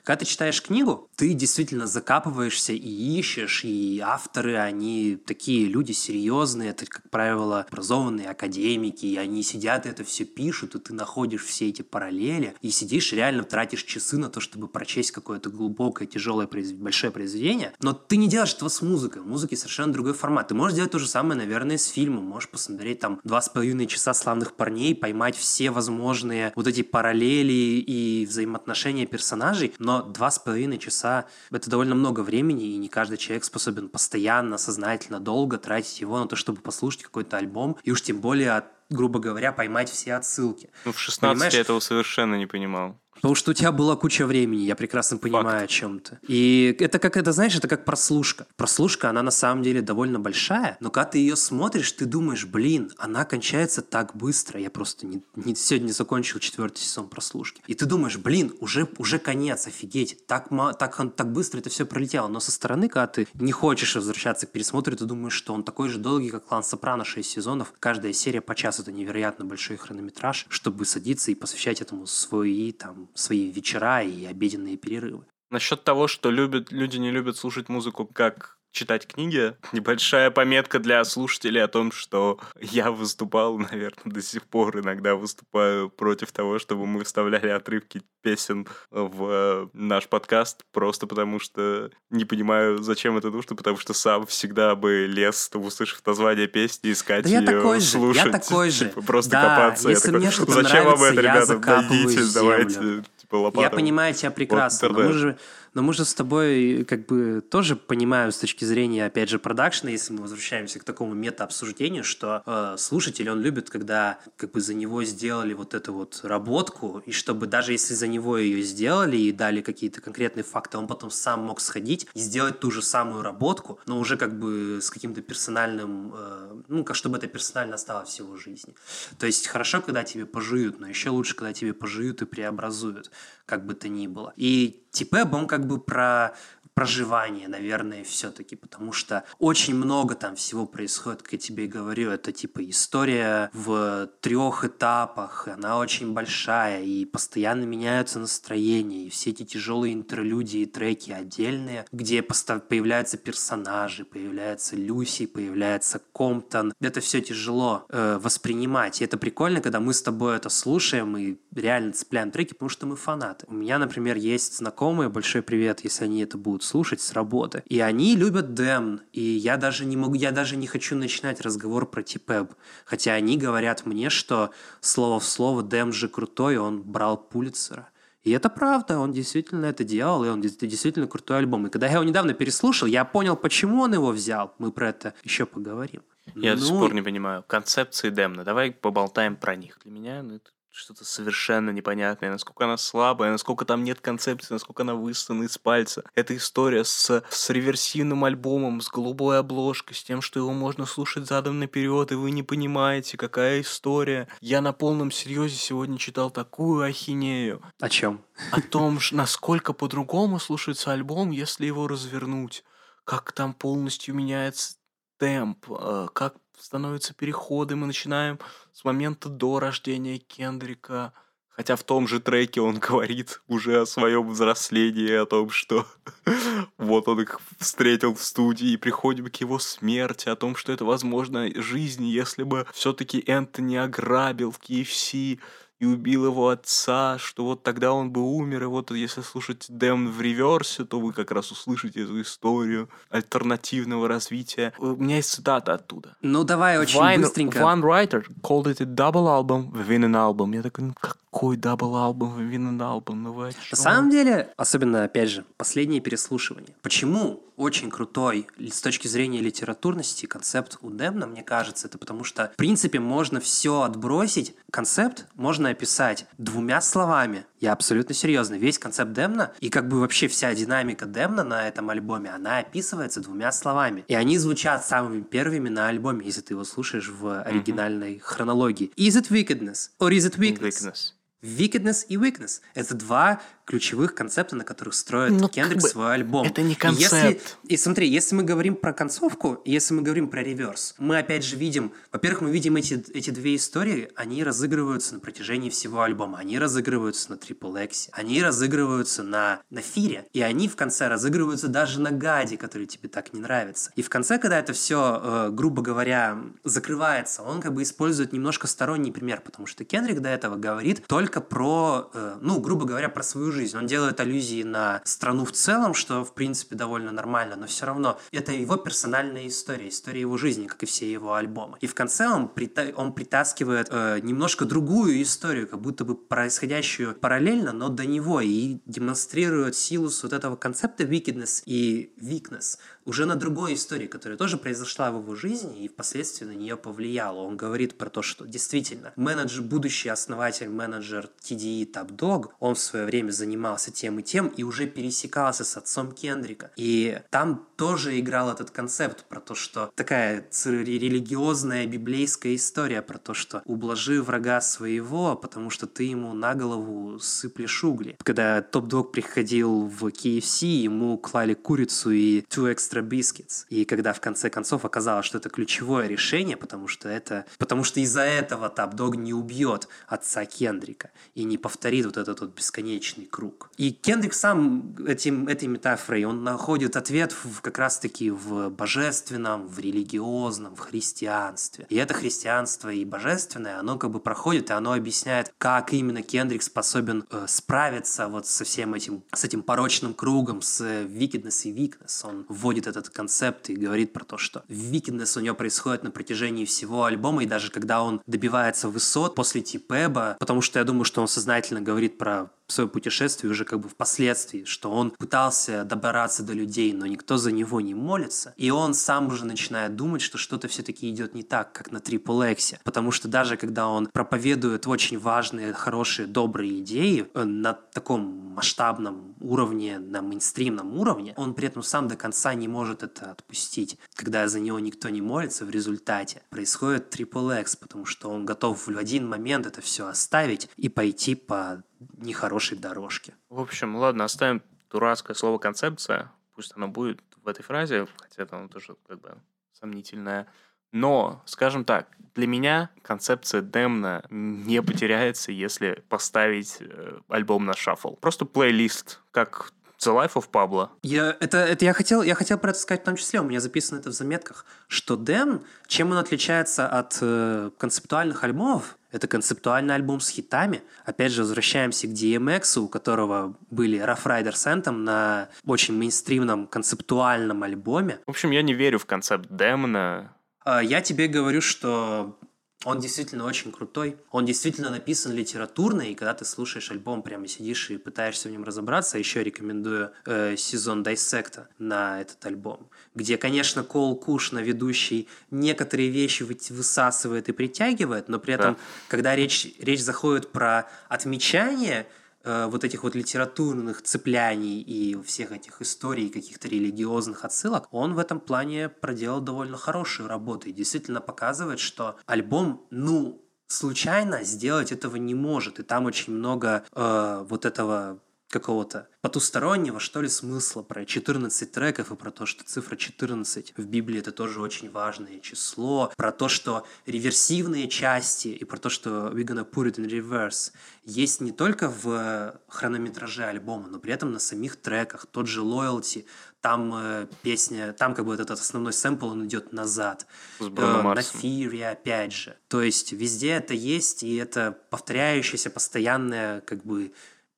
[SPEAKER 5] Когда ты читаешь книгу, ты действительно закапываешься и ищешь, и авторы, они такие люди серьезные, это, как правило, образованные академики, и они сидят и это все пишут, и ты находишь все эти параллели, и сидишь, реально тратишь часы на то, чтобы прочесть какое-то глубокое, тяжелое, большое произведение, но ты не делаешь этого с музыкой, музыки совершенно другой формат. Ты можешь делать то же самое, наверное, с фильмом, можешь посмотреть там два с половиной часа славных парней, поймать все возможные вот эти параллели и взаимоотношения персонажей, но два с половиной часа — это довольно много времени, и не каждый человек способен постоянно, сознательно, долго тратить его на то, чтобы послушать какой-то альбом, и уж тем более, грубо говоря, поймать все отсылки.
[SPEAKER 4] Ну, в 16
[SPEAKER 5] Понимаешь?
[SPEAKER 4] я этого совершенно не понимал.
[SPEAKER 5] Потому что у тебя была куча времени, я прекрасно понимаю о чем ты. И это как это, знаешь, это как прослушка. Прослушка, она на самом деле довольно большая, но когда ты ее смотришь, ты думаешь, блин, она кончается так быстро. Я просто не, не- сегодня закончил четвертый сезон прослушки. И ты думаешь, блин, уже, уже конец, офигеть, так, так, так быстро это все пролетело. Но со стороны, когда ты не хочешь возвращаться к пересмотру, ты думаешь, что он такой же долгий, как Клан Сопрано, 6 сезонов. Каждая серия по часу, это невероятно большой хронометраж, чтобы садиться и посвящать этому свои, там, свои вечера и обеденные перерывы.
[SPEAKER 4] Насчет того, что любят, люди не любят слушать музыку как читать книги. (laughs) Небольшая пометка для слушателей о том, что я выступал, (laughs) наверное, до сих пор иногда выступаю против того, чтобы мы вставляли отрывки песен в наш подкаст, просто потому что не понимаю, зачем это нужно, потому что сам всегда бы лез, услышав название песни, искать
[SPEAKER 5] Да
[SPEAKER 4] ее,
[SPEAKER 5] я такой же,
[SPEAKER 4] слушать.
[SPEAKER 5] я такой (laughs) же.
[SPEAKER 4] Типа, просто
[SPEAKER 5] Да,
[SPEAKER 4] копаться. Я
[SPEAKER 5] если
[SPEAKER 4] такой,
[SPEAKER 5] мне что-то
[SPEAKER 4] зачем вам
[SPEAKER 5] нравится,
[SPEAKER 4] это,
[SPEAKER 5] я
[SPEAKER 4] ребята? Найдите,
[SPEAKER 5] землю.
[SPEAKER 4] давайте, типа.
[SPEAKER 5] Я понимаю тебя прекрасно, но мы, же, но мы же с тобой как бы тоже понимаем с точки зрения, опять же, продакшна, если мы возвращаемся к такому мета-обсуждению, что э, слушатель, он любит, когда как бы за него сделали вот эту вот работку, и чтобы даже если за него ее сделали и дали какие-то конкретные факты, он потом сам мог сходить и сделать ту же самую работку, но уже как бы с каким-то персональным, э, ну, как чтобы это персонально осталось в его жизни. То есть хорошо, когда тебе пожуют, но еще лучше, когда тебе пожуют и преобразуют, как бы то ни было. И Типэб, он как бы про проживание, наверное, все-таки, потому что очень много там всего происходит, как я тебе и говорю, это типа история в трех этапах, она очень большая, и постоянно меняются настроения, и все эти тяжелые интерлюдии и треки отдельные, где появляются персонажи, появляется Люси, появляется Комптон. Это все тяжело э, воспринимать, и это прикольно, когда мы с тобой это слушаем и реально цепляем треки, потому что мы фанаты. У меня, например, есть знакомые, большой привет, если они это будут слушать с работы, и они любят Дэмн, и я даже не могу, я даже не хочу начинать разговор про Типэб, хотя они говорят мне, что слово в слово Дэм же крутой, он брал Пулитцера. И это правда, он действительно это делал, и он дес- действительно крутой альбом. И когда я его недавно переслушал, я понял, почему он его взял. Мы про это еще поговорим.
[SPEAKER 4] Я до сих
[SPEAKER 5] Ну,
[SPEAKER 4] пор не понимаю. Концепции Демна. Давай поболтаем про них. Для меня ну, это что-то совершенно непонятное. Насколько она слабая, насколько там нет концепции, насколько она высосана из пальца. Эта история с, с реверсивным альбомом, с голубой обложкой, с тем, что его можно слушать задом наперед, и вы не понимаете, какая история. Я на полном серьезе сегодня читал такую ахинею
[SPEAKER 5] О чем?
[SPEAKER 4] о том, насколько по-другому слушается альбом, если его развернуть. Как там полностью меняется темп, э, как становятся переходы. Мы начинаем с момента до рождения Кендрика. Хотя в том же треке он (laughs) говорит уже о своем взрослении, о том, что (laughs) вот он их встретил в студии, и приходим к его смерти, о том, что это возможно жизнь, если бы все-таки Энтони ограбил в KFC и убил его отца, что вот тогда он бы умер, и вот если слушать Дэн в реверсе, то вы как раз услышите эту историю альтернативного развития. У меня есть цитата оттуда.
[SPEAKER 5] Ну, давай очень
[SPEAKER 4] One,
[SPEAKER 5] быстренько.
[SPEAKER 4] one writer called it a double album within an album. Я такой, ну какой within an album? Ну вы о
[SPEAKER 5] На
[SPEAKER 4] чём?
[SPEAKER 5] самом деле, особенно, опять же, последнее переслушивание. Почему очень крутой с точки зрения литературности концепт у Демна, мне кажется, это потому что, в принципе, можно все отбросить. Концепт можно описать двумя словами. Я абсолютно серьезно. Весь концепт Демна и как бы вообще вся динамика Демна на этом альбоме, она описывается двумя словами. И они звучат самыми первыми на альбоме, если ты его слушаешь в оригинальной хронологии. Is it wickedness? Or is it weakness?
[SPEAKER 4] Weakness.
[SPEAKER 5] Wickedness и weakness. Это два ключевых концепта, на которых строит
[SPEAKER 4] Ну,
[SPEAKER 5] Кендрик
[SPEAKER 4] как бы
[SPEAKER 5] свой альбом.
[SPEAKER 4] это не
[SPEAKER 5] И Если,
[SPEAKER 4] концепт.
[SPEAKER 5] и смотри, если мы говорим про концовку, если мы говорим про реверс, мы опять же видим, во-первых, мы видим эти, эти две истории, они разыгрываются на протяжении всего альбома. Они разыгрываются на Triple X, они разыгрываются на, на Фире, и они в конце разыгрываются даже на Гаде, который тебе так не нравится. И в конце, когда это все, грубо говоря, закрывается, он как бы использует немножко сторонний пример, потому что Кендрик до этого говорит только про, э, ну, грубо говоря, про свою жизнь. Он делает аллюзии на страну в целом, что, в принципе, довольно нормально, но все равно это его персональная история, история его жизни, как и все его альбомы. И в конце он, прита- он притаскивает э, немножко другую историю, как будто бы происходящую параллельно, но до него, и демонстрирует силу вот этого концепта wickedness и weakness уже на другой истории, которая тоже произошла в его жизни и впоследствии на нее повлияла. Он говорит про то, что действительно менеджер, будущий основатель, менеджер TDE Top Dog, он в свое время занимался тем и тем и уже пересекался с отцом Кендрика. И там тоже играл этот концепт про то, что такая религиозная библейская история про то, что ублажи врага своего, потому что ты ему на голову сыплешь угли. Когда Топ Дог приходил в KFC, ему клали курицу и two extra biscuits. И когда в конце концов оказалось, что это ключевое решение, потому что это, потому что из-за этого Топ Дог не убьет отца Кендрика. и не повторит вот этот вот бесконечный круг. И Кендрик сам этим, этой метафорой, он находит ответ в, как раз-таки в божественном, в религиозном, в христианстве. И это христианство и божественное, оно как бы проходит, и оно объясняет, как именно Кендрик способен э, справиться вот со всем этим, с этим порочным кругом, с wickedness и weakness. Он вводит этот концепт и говорит про то, что wickedness у него происходит на протяжении всего альбома, и даже когда он добивается высот после Типеба, потому что я думаю, что он сознательно говорит про свое путешествие уже как бы впоследствии, что он пытался добраться до людей, но никто за него не молится, и он сам уже начинает думать, что что-то все-таки идет не так, как на Triple X, потому что даже когда он проповедует очень важные, хорошие, добрые идеи э, на таком масштабном уровне, на мейнстримном уровне, он при этом сам до конца не может это отпустить. Когда за него никто не молится, в результате происходит Triple X, потому что он готов в один момент это все оставить и пойти по нехорошей дорожке.
[SPEAKER 4] В общем, ладно, оставим дурацкое слово «концепция». Пусть оно будет в этой фразе, хотя это оно тоже как бы сомнительное. Но, скажем так, для меня концепция Демна не потеряется, если поставить э, альбом на шаффл. Просто плейлист, как The Life of Pablo.
[SPEAKER 5] Я, это, это я, хотел, я хотел про это сказать в том числе, у меня записано это в заметках, что Дэн, чем он отличается от э, концептуальных альбомов, это концептуальный альбом с хитами. Опять же, возвращаемся к DMX, у которого были Rough Riders Anthem на очень мейнстримном концептуальном альбоме.
[SPEAKER 4] В общем, я не верю в концепт Демона.
[SPEAKER 5] А, я тебе говорю, что он действительно очень крутой. Он действительно написан литературно, и когда ты слушаешь альбом, прямо сидишь и пытаешься в нем разобраться, еще рекомендую э, сезон Дайсекта на этот альбом, где, конечно, Кол Куш на ведущий некоторые вещи высасывает и притягивает, но при этом, да. когда речь, речь заходит про отмечание – Э, вот этих вот литературных цепляний и всех этих историй, каких-то религиозных отсылок, он в этом плане проделал довольно хорошую работу и действительно показывает, что альбом, ну, случайно сделать этого не может. И там очень много э, вот этого какого-то потустороннего, что ли, смысла про 14 треков и про то, что цифра 14 в Библии это тоже очень важное число, про то, что реверсивные части и про то, что we gonna put it in reverse есть не только в хронометраже альбома, но при этом на самих треках. Тот же Loyalty, там э, песня, там как бы этот основной сэмпл, он идет назад.
[SPEAKER 4] С э,
[SPEAKER 5] на Фире опять же. То есть везде это есть, и это повторяющаяся постоянная как бы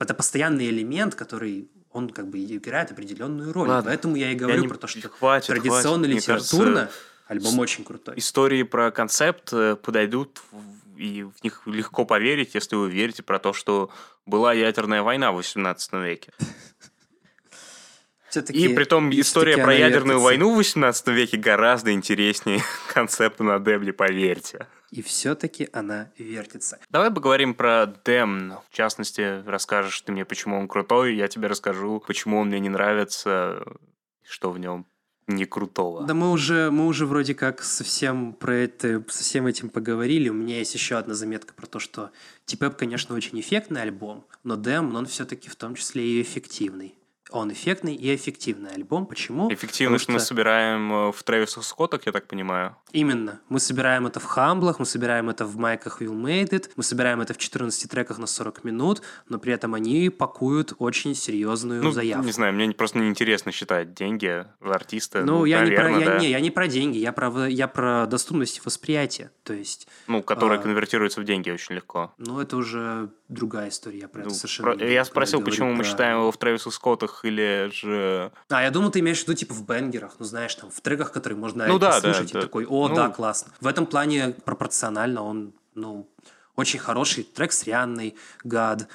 [SPEAKER 5] это постоянный элемент, который он как бы играет определенную роль.
[SPEAKER 4] Ладно.
[SPEAKER 5] Поэтому я и говорю
[SPEAKER 4] я не...
[SPEAKER 5] про то, что
[SPEAKER 4] хватит,
[SPEAKER 5] традиционно
[SPEAKER 4] хватит.
[SPEAKER 5] литературно
[SPEAKER 4] кажется,
[SPEAKER 5] альбом очень крутой.
[SPEAKER 4] Истории про концепт э, подойдут и в них легко поверить, если вы верите про то, что была ядерная война в 18 веке. И при том история про ядерную войну в 18 веке гораздо интереснее (laughs) концепта на Дебле, поверьте.
[SPEAKER 5] И все-таки она вертится.
[SPEAKER 4] Давай поговорим про Дем. В частности, расскажешь ты мне, почему он крутой, я тебе расскажу, почему он мне не нравится, что в нем не крутого.
[SPEAKER 5] Да мы уже, мы уже вроде как совсем про это, со всем этим поговорили. У меня есть еще одна заметка про то, что Типеп, конечно, очень эффектный альбом, но Дэм, он все-таки в том числе и эффективный он эффектный и эффективный альбом. Почему?
[SPEAKER 4] Эффективный, что мы собираем э, в Трэвиса Скоттах, я так понимаю.
[SPEAKER 5] Именно. Мы собираем это в хамблах, мы собираем это в майках Will Made It, мы собираем это в 14 треках на 40 минут, но при этом они пакуют очень серьезную
[SPEAKER 4] ну,
[SPEAKER 5] заявку.
[SPEAKER 4] Не знаю, мне просто неинтересно считать деньги артиста.
[SPEAKER 5] Ну, ну я, наверное, не про, да. я, не, я не про деньги, я про, я про доступность восприятия. То есть...
[SPEAKER 4] Ну, которая а, конвертируется в деньги очень легко.
[SPEAKER 5] Ну, это уже другая история, я про ну, это совершенно
[SPEAKER 4] про, Я спросил, почему про... мы читаем его в Трэвиса Скоттах или же...
[SPEAKER 5] А, я думал, ты имеешь в виду, типа, в бенгерах, ну, знаешь, там, в треках, которые можно ну, да, послушать, да, и да. такой, о, ну... да, классно. В этом плане пропорционально он, ну, очень хороший трек с Рианной, God,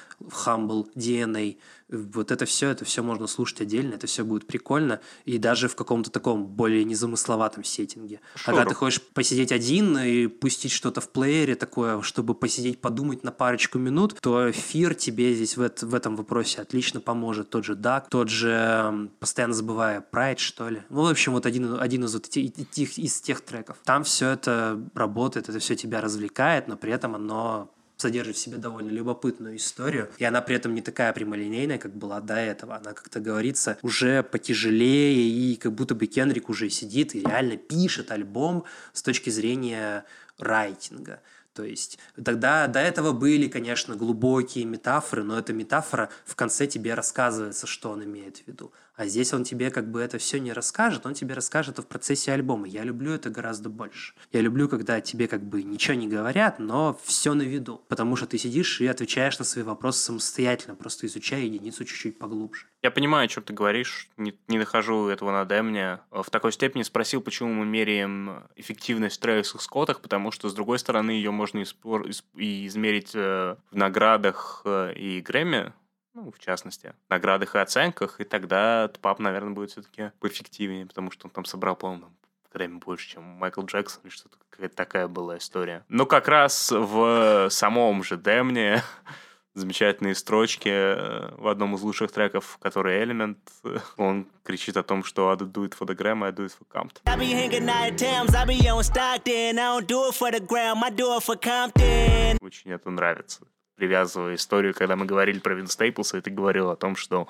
[SPEAKER 5] Humble, DNA, вот это все, это все можно слушать отдельно, это все будет прикольно, и даже в каком-то таком более незамысловатом сеттинге. Шо, а когда ты хочешь посидеть один и пустить что-то в плеере такое, чтобы посидеть, подумать на парочку минут, то эфир тебе здесь в, в этом вопросе отлично поможет. Тот же Дак, тот же, постоянно забывая, Pride, что ли. Ну, в общем, вот один, один из, вот этих, из тех треков. Там все это работает, это все тебя развлекает, но при этом оно содержит в себе довольно любопытную историю, и она при этом не такая прямолинейная, как была до этого. Она, как-то говорится, уже потяжелее, и как будто бы Кенрик уже сидит и реально пишет альбом с точки зрения райтинга. То есть тогда до этого были, конечно, глубокие метафоры, но эта метафора в конце тебе рассказывается, что он имеет в виду. А здесь он тебе как бы это все не расскажет, он тебе расскажет это в процессе альбома. Я люблю это гораздо больше. Я люблю, когда тебе как бы ничего не говорят, но все на виду. Потому что ты сидишь и отвечаешь на свои вопросы самостоятельно, просто изучая единицу чуть-чуть поглубже.
[SPEAKER 4] Я понимаю, о чем ты говоришь, не, не нахожу этого на демне. В такой степени спросил, почему мы меряем эффективность в Скоттах, потому что, с другой стороны, ее можно испор- и измерить э, в наградах э, и Грэмми, ну, в частности, наградах и оценках, и тогда пап, наверное, будет все-таки поэффективнее, потому что он там собрал, по-моему, Грэмми больше, чем Майкл Джексон, или что-то какая-то такая была история. Но как раз в самом же Демне (laughs) замечательные строчки э, в одном из лучших треков, который Element. (laughs) Он кричит о том, что I do it for the gram, I do it for Compton. I be hanging out Thames, I be on Stockton, I don't do it for the gram, I do it for Compton. Очень это нравится привязывая историю, когда мы говорили про Вин Стейплса, и ты говорил о том, что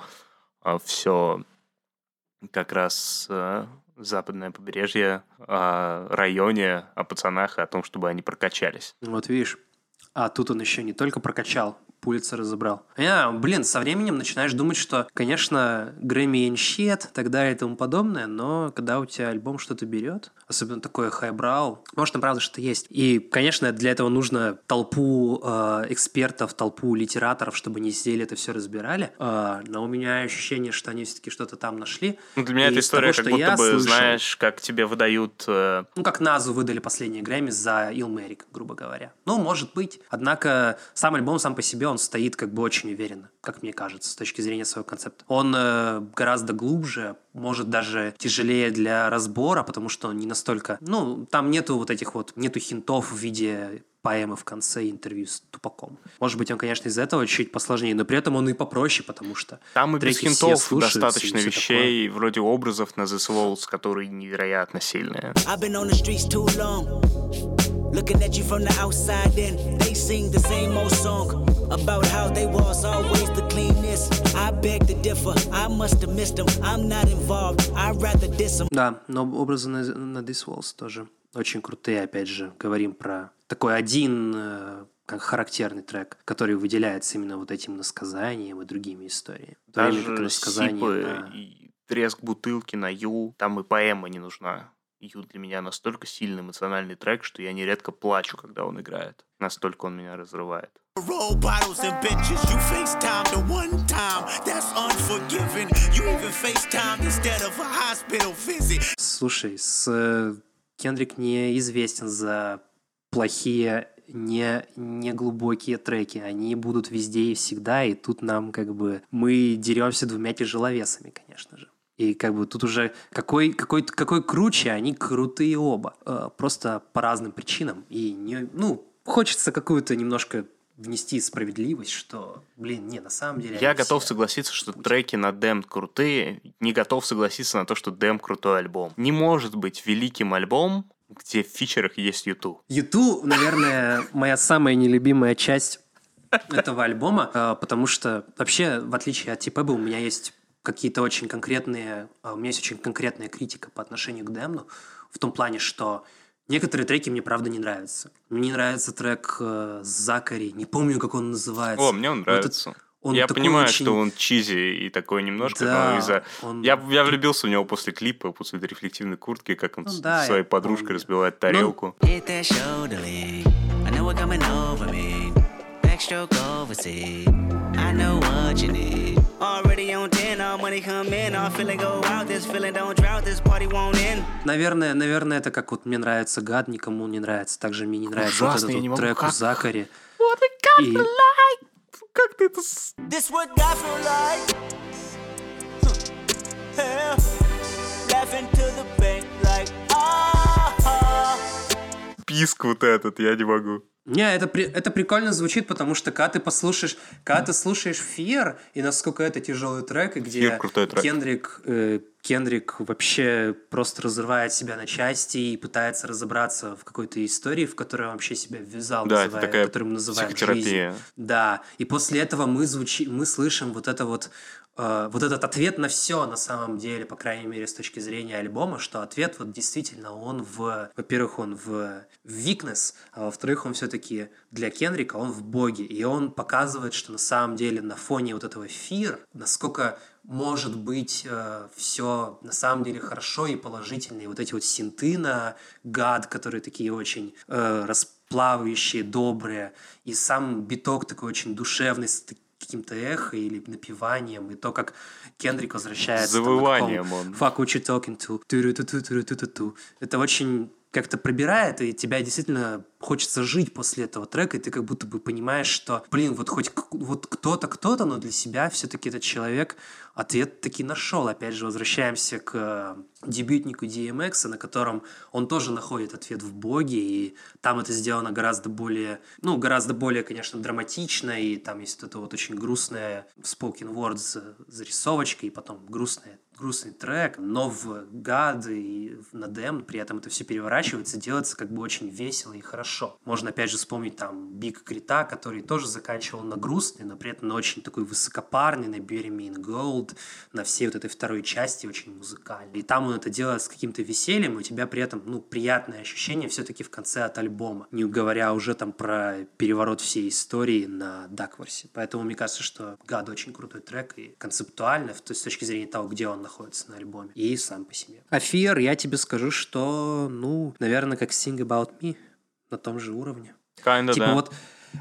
[SPEAKER 4] а, все как раз а, западное побережье, о районе, о пацанах, о том, чтобы они прокачались.
[SPEAKER 5] Вот видишь, а тут он еще не только прокачал, Пулица разобрал. Я, блин, со временем начинаешь думать, что, конечно, Грэмми и щет, так далее и тому подобное, но когда у тебя альбом что-то берет, особенно такое хайбрау, может, там правда что-то есть. И, конечно, для этого нужно толпу э, экспертов, толпу литераторов, чтобы не сидели это все разбирали. Э, но у меня ощущение, что они все-таки что-то там нашли.
[SPEAKER 4] Ну, для меня эта история того, как будто бы, слышал, знаешь, как тебе выдают... Э...
[SPEAKER 5] Ну, как Назу выдали последние Грэмми за Илмерик, грубо говоря. Ну, может быть. Однако сам альбом сам по себе он стоит как бы очень уверенно, как мне кажется, с точки зрения своего концепта. Он э, гораздо глубже, может даже тяжелее для разбора, потому что он не настолько... Ну, там нету вот этих вот, нету хинтов в виде поэмы в конце интервью с Тупаком. Может быть, он, конечно, из-за этого чуть посложнее, но при этом он и попроще, потому что
[SPEAKER 4] Там и без хинтов достаточно вещей, такое. вроде образов на The Walls, которые невероятно сильные. Looking at you from the outside in, they sing the same old song about how they was always the cleanest. I beg to differ, I must have missed them. I'm not involved, I'd rather diss them.
[SPEAKER 5] Да, но образы на, на This Walls тоже очень крутые, опять же. Говорим про такой один э, как характерный трек, который выделяется именно вот этим насказанием и другими историями.
[SPEAKER 4] Даже сипы на... и треск бутылки на ю, там и поэма не нужна. Ю для меня настолько сильный эмоциональный трек, что я нередко плачу, когда он играет. Настолько он меня разрывает.
[SPEAKER 5] Слушай, с э, Кендрик не известен за плохие не, не глубокие треки. Они будут везде и всегда, и тут нам как бы мы деремся двумя тяжеловесами, конечно же. И как бы тут уже какой, какой, какой круче, они крутые оба. Э, просто по разным причинам. И не, ну, хочется какую-то немножко внести справедливость, что, блин, не, на самом деле...
[SPEAKER 4] Я готов согласиться, что путь. треки на Дем крутые, не готов согласиться на то, что Дем крутой альбом. Не может быть великим альбом, где в фичерах есть Юту.
[SPEAKER 5] Юту, наверное, моя самая нелюбимая часть этого альбома, э, потому что вообще, в отличие от Типеба, у меня есть какие-то очень конкретные, а, у меня есть очень конкретная критика по отношению к Демну, в том плане, что некоторые треки мне правда не нравятся. Мне не нравится трек э, Закари, не помню, как он называется.
[SPEAKER 4] О, мне он нравится. Этот, он я понимаю, очень... что он чизи и такой немножко, да, но из-за... Он... Я, я влюбился в него после клипа, после этой рефлективной куртки, как он ну, с да, своей подружкой разбивает ну, тарелку. Ну... Already on 10, all money come in, all feeling go out, this feeling don't drought, this party won't end. Наверное, наверное, это как вот мне нравится гад, никому не нравится. Также мне не нравится Ужасно, вот этот вот трек как... Закари. What a И... like. Как ты это... This what God feel like. Yeah. Laughing to the bank like, ah, Писк вот этот, я не могу.
[SPEAKER 5] Не, это, при, это прикольно звучит, потому что когда ты послушаешь, когда ты слушаешь Фир, и насколько это тяжелый трек, и где
[SPEAKER 4] трек.
[SPEAKER 5] Кендрик, э, Кендрик вообще просто разрывает себя на части и пытается разобраться в какой-то истории, в которой он вообще себя ввязал,
[SPEAKER 4] да, называя, такая
[SPEAKER 5] которую мы называем жизнь. Да, и после этого мы, звучи, мы слышим вот это вот э, вот этот ответ на все на самом деле, по крайней мере, с точки зрения альбома, что ответ вот действительно он в, во-первых, он в, в Weakness, а во-вторых, он все-таки для Кенрика, он в боге, и он показывает, что на самом деле на фоне вот этого Fear, насколько может быть э, все на самом деле хорошо и положительно. И вот эти вот синты на гад, которые такие очень э, расплавающие, добрые, и сам биток такой очень душевный, каким-то эхо или напеванием, и то, как Кендрик возвращается.
[SPEAKER 4] Завыванием
[SPEAKER 5] там,
[SPEAKER 4] он.
[SPEAKER 5] Fuck what you talking to. Ту-ру-ту-ту-ту-ру-ту-ту-ту. Это очень как-то пробирает, и тебя действительно хочется жить после этого трека, и ты как будто бы понимаешь, что, блин, вот хоть вот кто-то, кто-то, но для себя все-таки этот человек ответ таки нашел. Опять же, возвращаемся к э, дебютнику DMX, на котором он тоже находит ответ в Боге, и там это сделано гораздо более, ну, гораздо более, конечно, драматично, и там есть вот это вот очень грустное spoken word с зарисовочкой, и потом грустное грустный трек, но в гад и на дем при этом это все переворачивается, делается как бы очень весело и хорошо. Можно опять же вспомнить там Биг Крита, который тоже заканчивал на грустный, но при этом на очень такой высокопарный, на Bury Me in Gold, на всей вот этой второй части очень музыкальной. И там он это делает с каким-то весельем, и у тебя при этом, ну, приятное ощущение все-таки в конце от альбома, не говоря уже там про переворот всей истории на Дакворсе. Поэтому мне кажется, что Гад очень крутой трек и концептуально, с точки зрения того, где он находится на альбоме, и сам по себе. А Fear, я тебе скажу, что, ну, наверное, как Sing About Me, на том же уровне.
[SPEAKER 4] Kinda,
[SPEAKER 5] Типа
[SPEAKER 4] да.
[SPEAKER 5] вот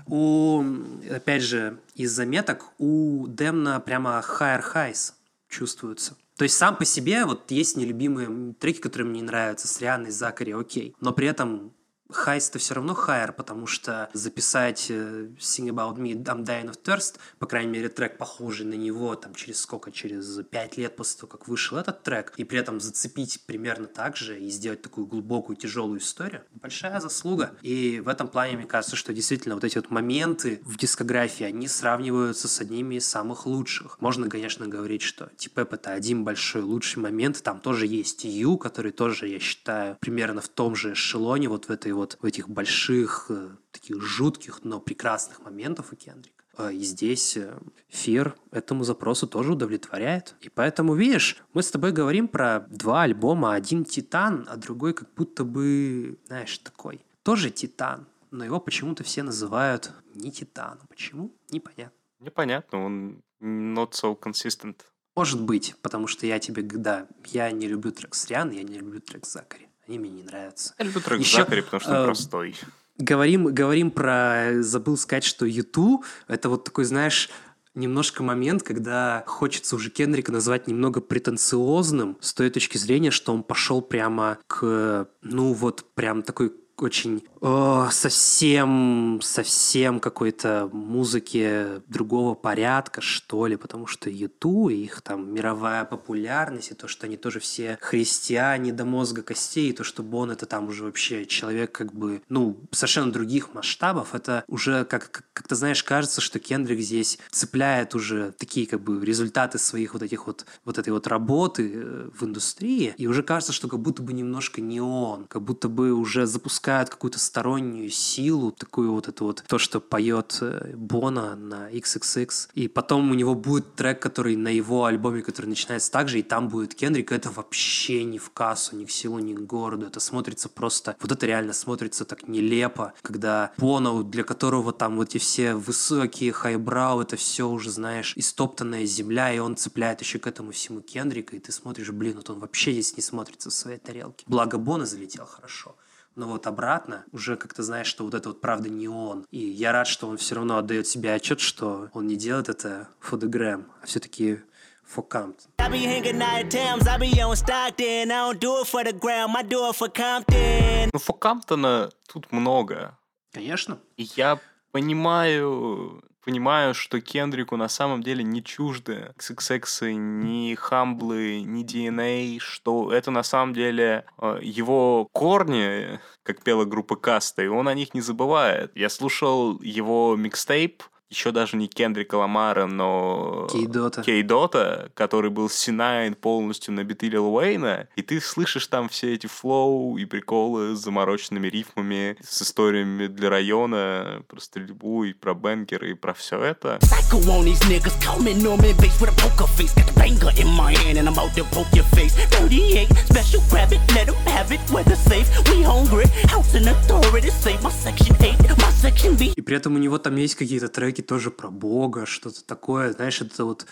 [SPEAKER 5] у, опять же, из заметок у Демна прямо higher highs чувствуются. То есть сам по себе вот есть нелюбимые треки, которые мне не нравятся, с Рианой, Закари, окей. Но при этом хайс-то все равно хайер, потому что записать э, Sing About Me, I'm Dying of Thirst, по крайней мере, трек похожий на него, там, через сколько, через пять лет после того, как вышел этот трек, и при этом зацепить примерно так же и сделать такую глубокую, тяжелую историю, большая заслуга. И в этом плане, мне кажется, что действительно вот эти вот моменты в дискографии, они сравниваются с одними из самых лучших. Можно, конечно, говорить, что Типеп это один большой лучший момент, там тоже есть Ю, который тоже, я считаю, примерно в том же эшелоне, вот в этой вот, в этих больших, э, таких жутких, но прекрасных моментов у Кендрика. Э, И здесь э, Фир этому запросу тоже удовлетворяет. И поэтому, видишь, мы с тобой говорим про два альбома. Один Титан, а другой как будто бы, знаешь, такой. Тоже Титан, но его почему-то все называют не Титаном. Почему? Непонятно.
[SPEAKER 4] Непонятно, он not so consistent.
[SPEAKER 5] Может быть, потому что я тебе, да, я не люблю трек с Риан, я не люблю трек Закари. Они мне не нравятся.
[SPEAKER 4] Я люблю трек
[SPEAKER 5] Ещё,
[SPEAKER 4] Закари, потому что он
[SPEAKER 5] э,
[SPEAKER 4] простой.
[SPEAKER 5] Говорим, говорим про... Забыл сказать, что Юту — это вот такой, знаешь, немножко момент, когда хочется уже Кендрика назвать немного претенциозным с той точки зрения, что он пошел прямо к, ну вот прям такой очень о, совсем, совсем какой-то музыки другого порядка, что ли, потому что Юту их там мировая популярность, и то, что они тоже все христиане до мозга костей, и то, что Бон это там уже вообще человек как бы, ну, совершенно других масштабов, это уже как, как, как-то, знаешь, кажется, что Кендрик здесь цепляет уже такие как бы результаты своих вот этих вот, вот этой вот работы э, в индустрии, и уже кажется, что как будто бы немножко не он, как будто бы уже запускают какую-то стороннюю силу, такую вот это вот, то, что поет э, Бона на XXX, и потом у него будет трек, который на его альбоме, который начинается так же, и там будет Кендрик, это вообще не в кассу, ни к селу, ни к городу, это смотрится просто, вот это реально смотрится так нелепо, когда Боно, для которого там вот эти все высокие хайбрау, это все уже, знаешь, истоптанная земля, и он цепляет еще к этому всему Кендрика, и ты смотришь, блин, вот он вообще здесь не смотрится в своей тарелке. Благо Бона залетел хорошо. Но вот обратно уже как-то знаешь, что вот это вот правда не он. И я рад, что он все равно отдает себе отчет, что он не делает это for the gram, а все-таки for Compton.
[SPEAKER 6] I be hanging out at Thames, I be on Stockton. I don't do it for the gram, I do it for Compton.
[SPEAKER 4] Ну, Фокамптона тут много.
[SPEAKER 5] Конечно.
[SPEAKER 4] И я понимаю, понимаю, что Кендрику на самом деле не чужды XXX, ни Хамблы, ни DNA, что это на самом деле э, его корни, как пела группа Каста, и он о них не забывает. Я слушал его микстейп, еще даже не Кендрика Ламара, но
[SPEAKER 5] Кейдота.
[SPEAKER 4] Кейдота, который был Синайн полностью на биты Лил Уэйна, и ты слышишь там все эти флоу и приколы с замороченными рифмами, с историями для района, про стрельбу и про бенкеры, и про все это.
[SPEAKER 6] Psycho on these niggas, call me Norman Bates with a poker face. Got the banger in my hand and I'm out to poke your face. 38, special grab it, let 'em have it, weather safe. We hungry, house in authority, save my section 8, my section B.
[SPEAKER 5] И при этом у него там есть какие-то треки тоже про Бога, что-то такое, знаешь, это вот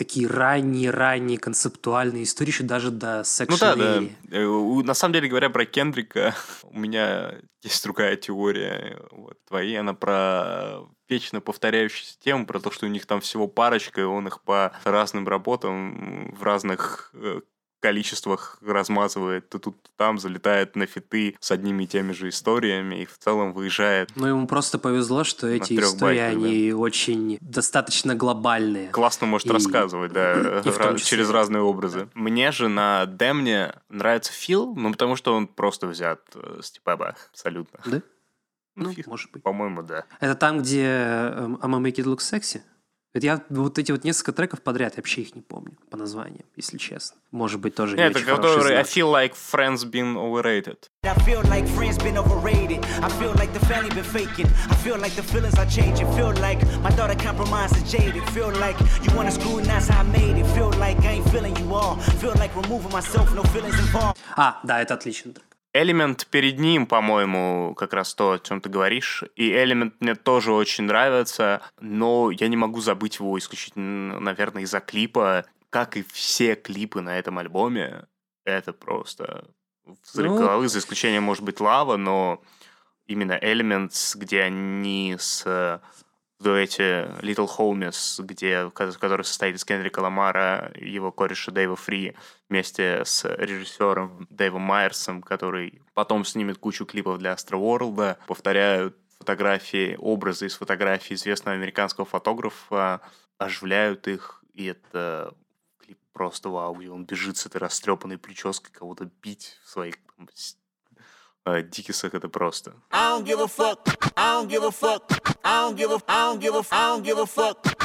[SPEAKER 5] такие ранние-ранние концептуальные истории, еще даже до Section
[SPEAKER 4] Ну да, да. Э, На самом деле, говоря про Кендрика, (laughs) у меня есть другая теория. Вот, твои, она про вечно повторяющиеся темы, про то, что у них там всего парочка, и он их по разным работам в разных э, количествах размазывает, то тут, там залетает на фиты с одними и теми же историями, и в целом выезжает.
[SPEAKER 5] Но ему просто повезло, что эти истории,
[SPEAKER 4] байках, да.
[SPEAKER 5] они очень достаточно глобальные.
[SPEAKER 4] Классно может
[SPEAKER 5] И-
[SPEAKER 4] рассказывать, да,
[SPEAKER 5] и
[SPEAKER 4] через разные образы. Мне же на Демне нравится Фил, ну, потому что он просто взят э, с Типаба, абсолютно.
[SPEAKER 5] Да?
[SPEAKER 4] Ну,
[SPEAKER 5] Ну, может быть.
[SPEAKER 4] По-моему, да.
[SPEAKER 5] Это там, где I'ma Make It Look Sexy? Это я вот эти вот несколько треков подряд, я вообще их не помню по названиям, если честно. Может быть, тоже не
[SPEAKER 4] Нет, это
[SPEAKER 5] очень хороший
[SPEAKER 4] который I feel like friends been overrated.
[SPEAKER 6] I feel like friends been overrated. I feel like the family been faking. I feel like the feelings are changing. Feel like my daughter compromised and jaded. Feel like you wanna screw and that's how I made it. Feel like I ain't feeling you all. Feel like removing myself, no feelings involved.
[SPEAKER 5] А, да, это отличный трек.
[SPEAKER 4] Элемент перед ним, по-моему, как раз то, о чем ты говоришь. И элемент мне тоже очень нравится, но я не могу забыть его исключительно, наверное, из-за клипа. Как и все клипы на этом альбоме, это просто взрыв
[SPEAKER 5] Ну-
[SPEAKER 4] головы, за исключением, может быть, Лава, но именно Elements, где они с в дуэте Little Homies, где, ко- который состоит из Кендрика Ламара, его кореша Дэйва Фри, вместе с режиссером Дэйвом Майерсом, который потом снимет кучу клипов для Astroworld, повторяют фотографии, образы из фотографий известного американского фотографа, оживляют их, и это клип просто вау, где он бежит с этой растрепанной прической, кого-то бить в своих там, с- э, дикисах, это просто.
[SPEAKER 6] I don't give a fuck. I don't give a fuck. I don't give a. I don't give a. I don't give a fuck.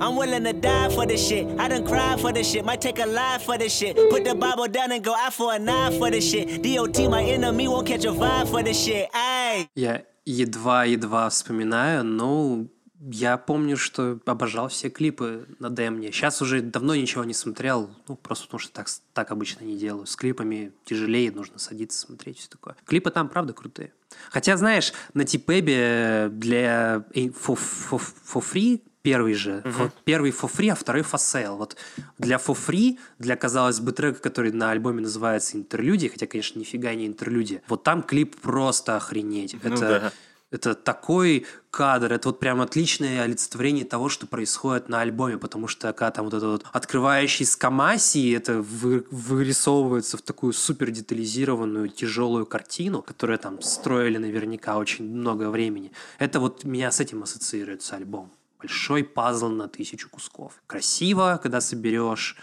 [SPEAKER 6] I'm willing to die for this shit. I done cried for this shit. Might take a life for this shit. Put the Bible down and go out for a knife for this shit. DOT, my enemy, won't catch a vibe for this shit. Ayy.
[SPEAKER 5] Я едва-едва вспоминаю, но я помню, что обожал все клипы на Демне. Сейчас уже давно ничего не смотрел, ну, просто потому что так, так обычно не делаю. С клипами тяжелее, нужно садиться смотреть, все такое. Клипы там, правда, крутые. Хотя, знаешь, на Типебе для for, for, for free первый же, фо- первый for free, а второй for sale. Вот для for free, для, казалось бы, трека, который на альбоме называется «Интерлюдия», хотя, конечно, нифига не интерлюдия, вот там клип просто охренеть.
[SPEAKER 4] Ну
[SPEAKER 5] это,
[SPEAKER 4] да.
[SPEAKER 5] Это такой кадр, это вот прям отличное олицетворение того, что происходит на альбоме, потому что когда там вот это вот открывающий скамаси, это вы- вырисовывается в такую супер детализированную тяжелую картину, которую там строили наверняка очень много времени. Это вот меня с этим ассоциируется альбом. Большой пазл на тысячу кусков. Красиво, когда соберешь,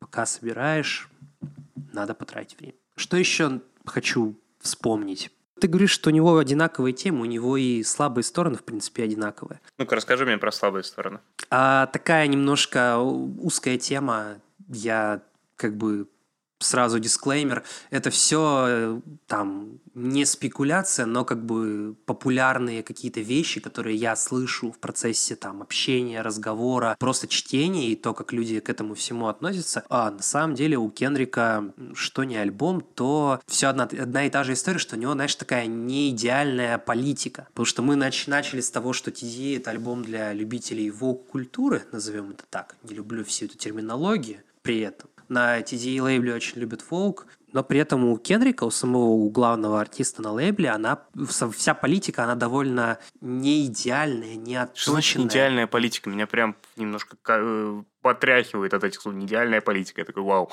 [SPEAKER 5] пока собираешь, надо потратить время. Что еще хочу вспомнить? Ты говоришь, что у него одинаковые темы, у него и слабые стороны, в принципе, одинаковые.
[SPEAKER 4] Ну-ка, расскажи мне про слабые стороны.
[SPEAKER 5] А такая немножко узкая тема, я как бы сразу дисклеймер, это все там не спекуляция, но как бы популярные какие-то вещи, которые я слышу в процессе там общения, разговора, просто чтения и то, как люди к этому всему относятся. А на самом деле у Кенрика, что не альбом, то все одна, одна и та же история, что у него, знаешь, такая не идеальная политика. Потому что мы нач- начали с того, что TDA — это альбом для любителей вок-культуры, назовем это так. Не люблю всю эту терминологию при этом. На TDA лейбле очень любят фолк, но при этом у Кенрика, у самого у главного артиста на лейбле, она вся политика, она довольно не идеальная, не
[SPEAKER 4] Что значит идеальная политика? Меня прям немножко э, потряхивает от этих слов. Идеальная политика. Я такой, вау.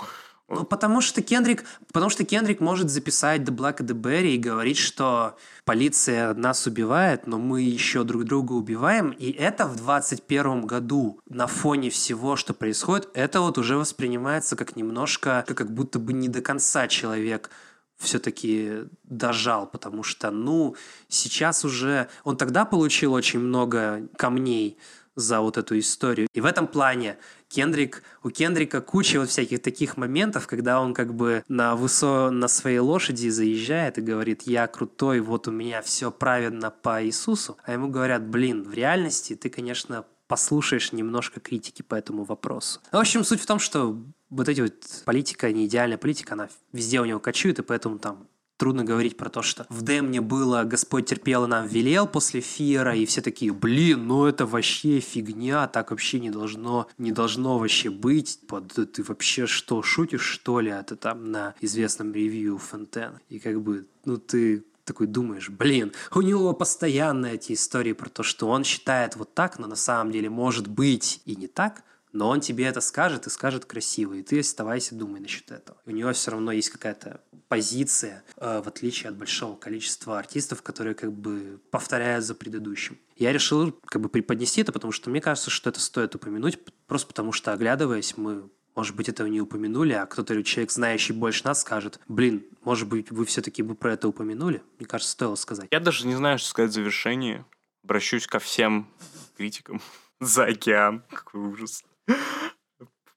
[SPEAKER 5] Ну, потому что Кендрик, потому что Кендрик может записать The Black and the Berry и говорить, что полиция нас убивает, но мы еще друг друга убиваем. И это в 21 году на фоне всего, что происходит, это вот уже воспринимается как немножко, как, как будто бы не до конца человек все-таки дожал, потому что, ну, сейчас уже... Он тогда получил очень много камней за вот эту историю. И в этом плане Кендрик, у Кендрика куча вот всяких таких моментов, когда он как бы на, высо, на своей лошади заезжает и говорит, я крутой, вот у меня все правильно по Иисусу. А ему говорят, блин, в реальности ты, конечно, послушаешь немножко критики по этому вопросу. В общем, суть в том, что вот эти вот политика, не идеальная политика, она везде у него кочует, и поэтому там трудно говорить про то, что в Демне было «Господь терпел и нам велел» после Фира, и все такие, блин, ну это вообще фигня, так вообще не должно, не должно вообще быть. Под, ты вообще что, шутишь, что ли? Это там на известном ревью Фонтен. И как бы, ну ты такой думаешь, блин, у него постоянно эти истории про то, что он считает вот так, но на самом деле может быть и не так, но он тебе это скажет и скажет красиво, и ты оставайся, думай насчет этого. У него все равно есть какая-то позиция, э, в отличие от большого количества артистов, которые как бы повторяют за предыдущим. Я решил как бы преподнести это, потому что мне кажется, что это стоит упомянуть, просто потому что, оглядываясь, мы может быть, этого не упомянули, а кто-то, человек, знающий больше нас, скажет, блин, может быть, вы все-таки бы про это упомянули? Мне кажется, стоило сказать.
[SPEAKER 4] Я даже не знаю, что сказать в завершении. Обращусь ко всем критикам (laughs) за океан. Какой ужас.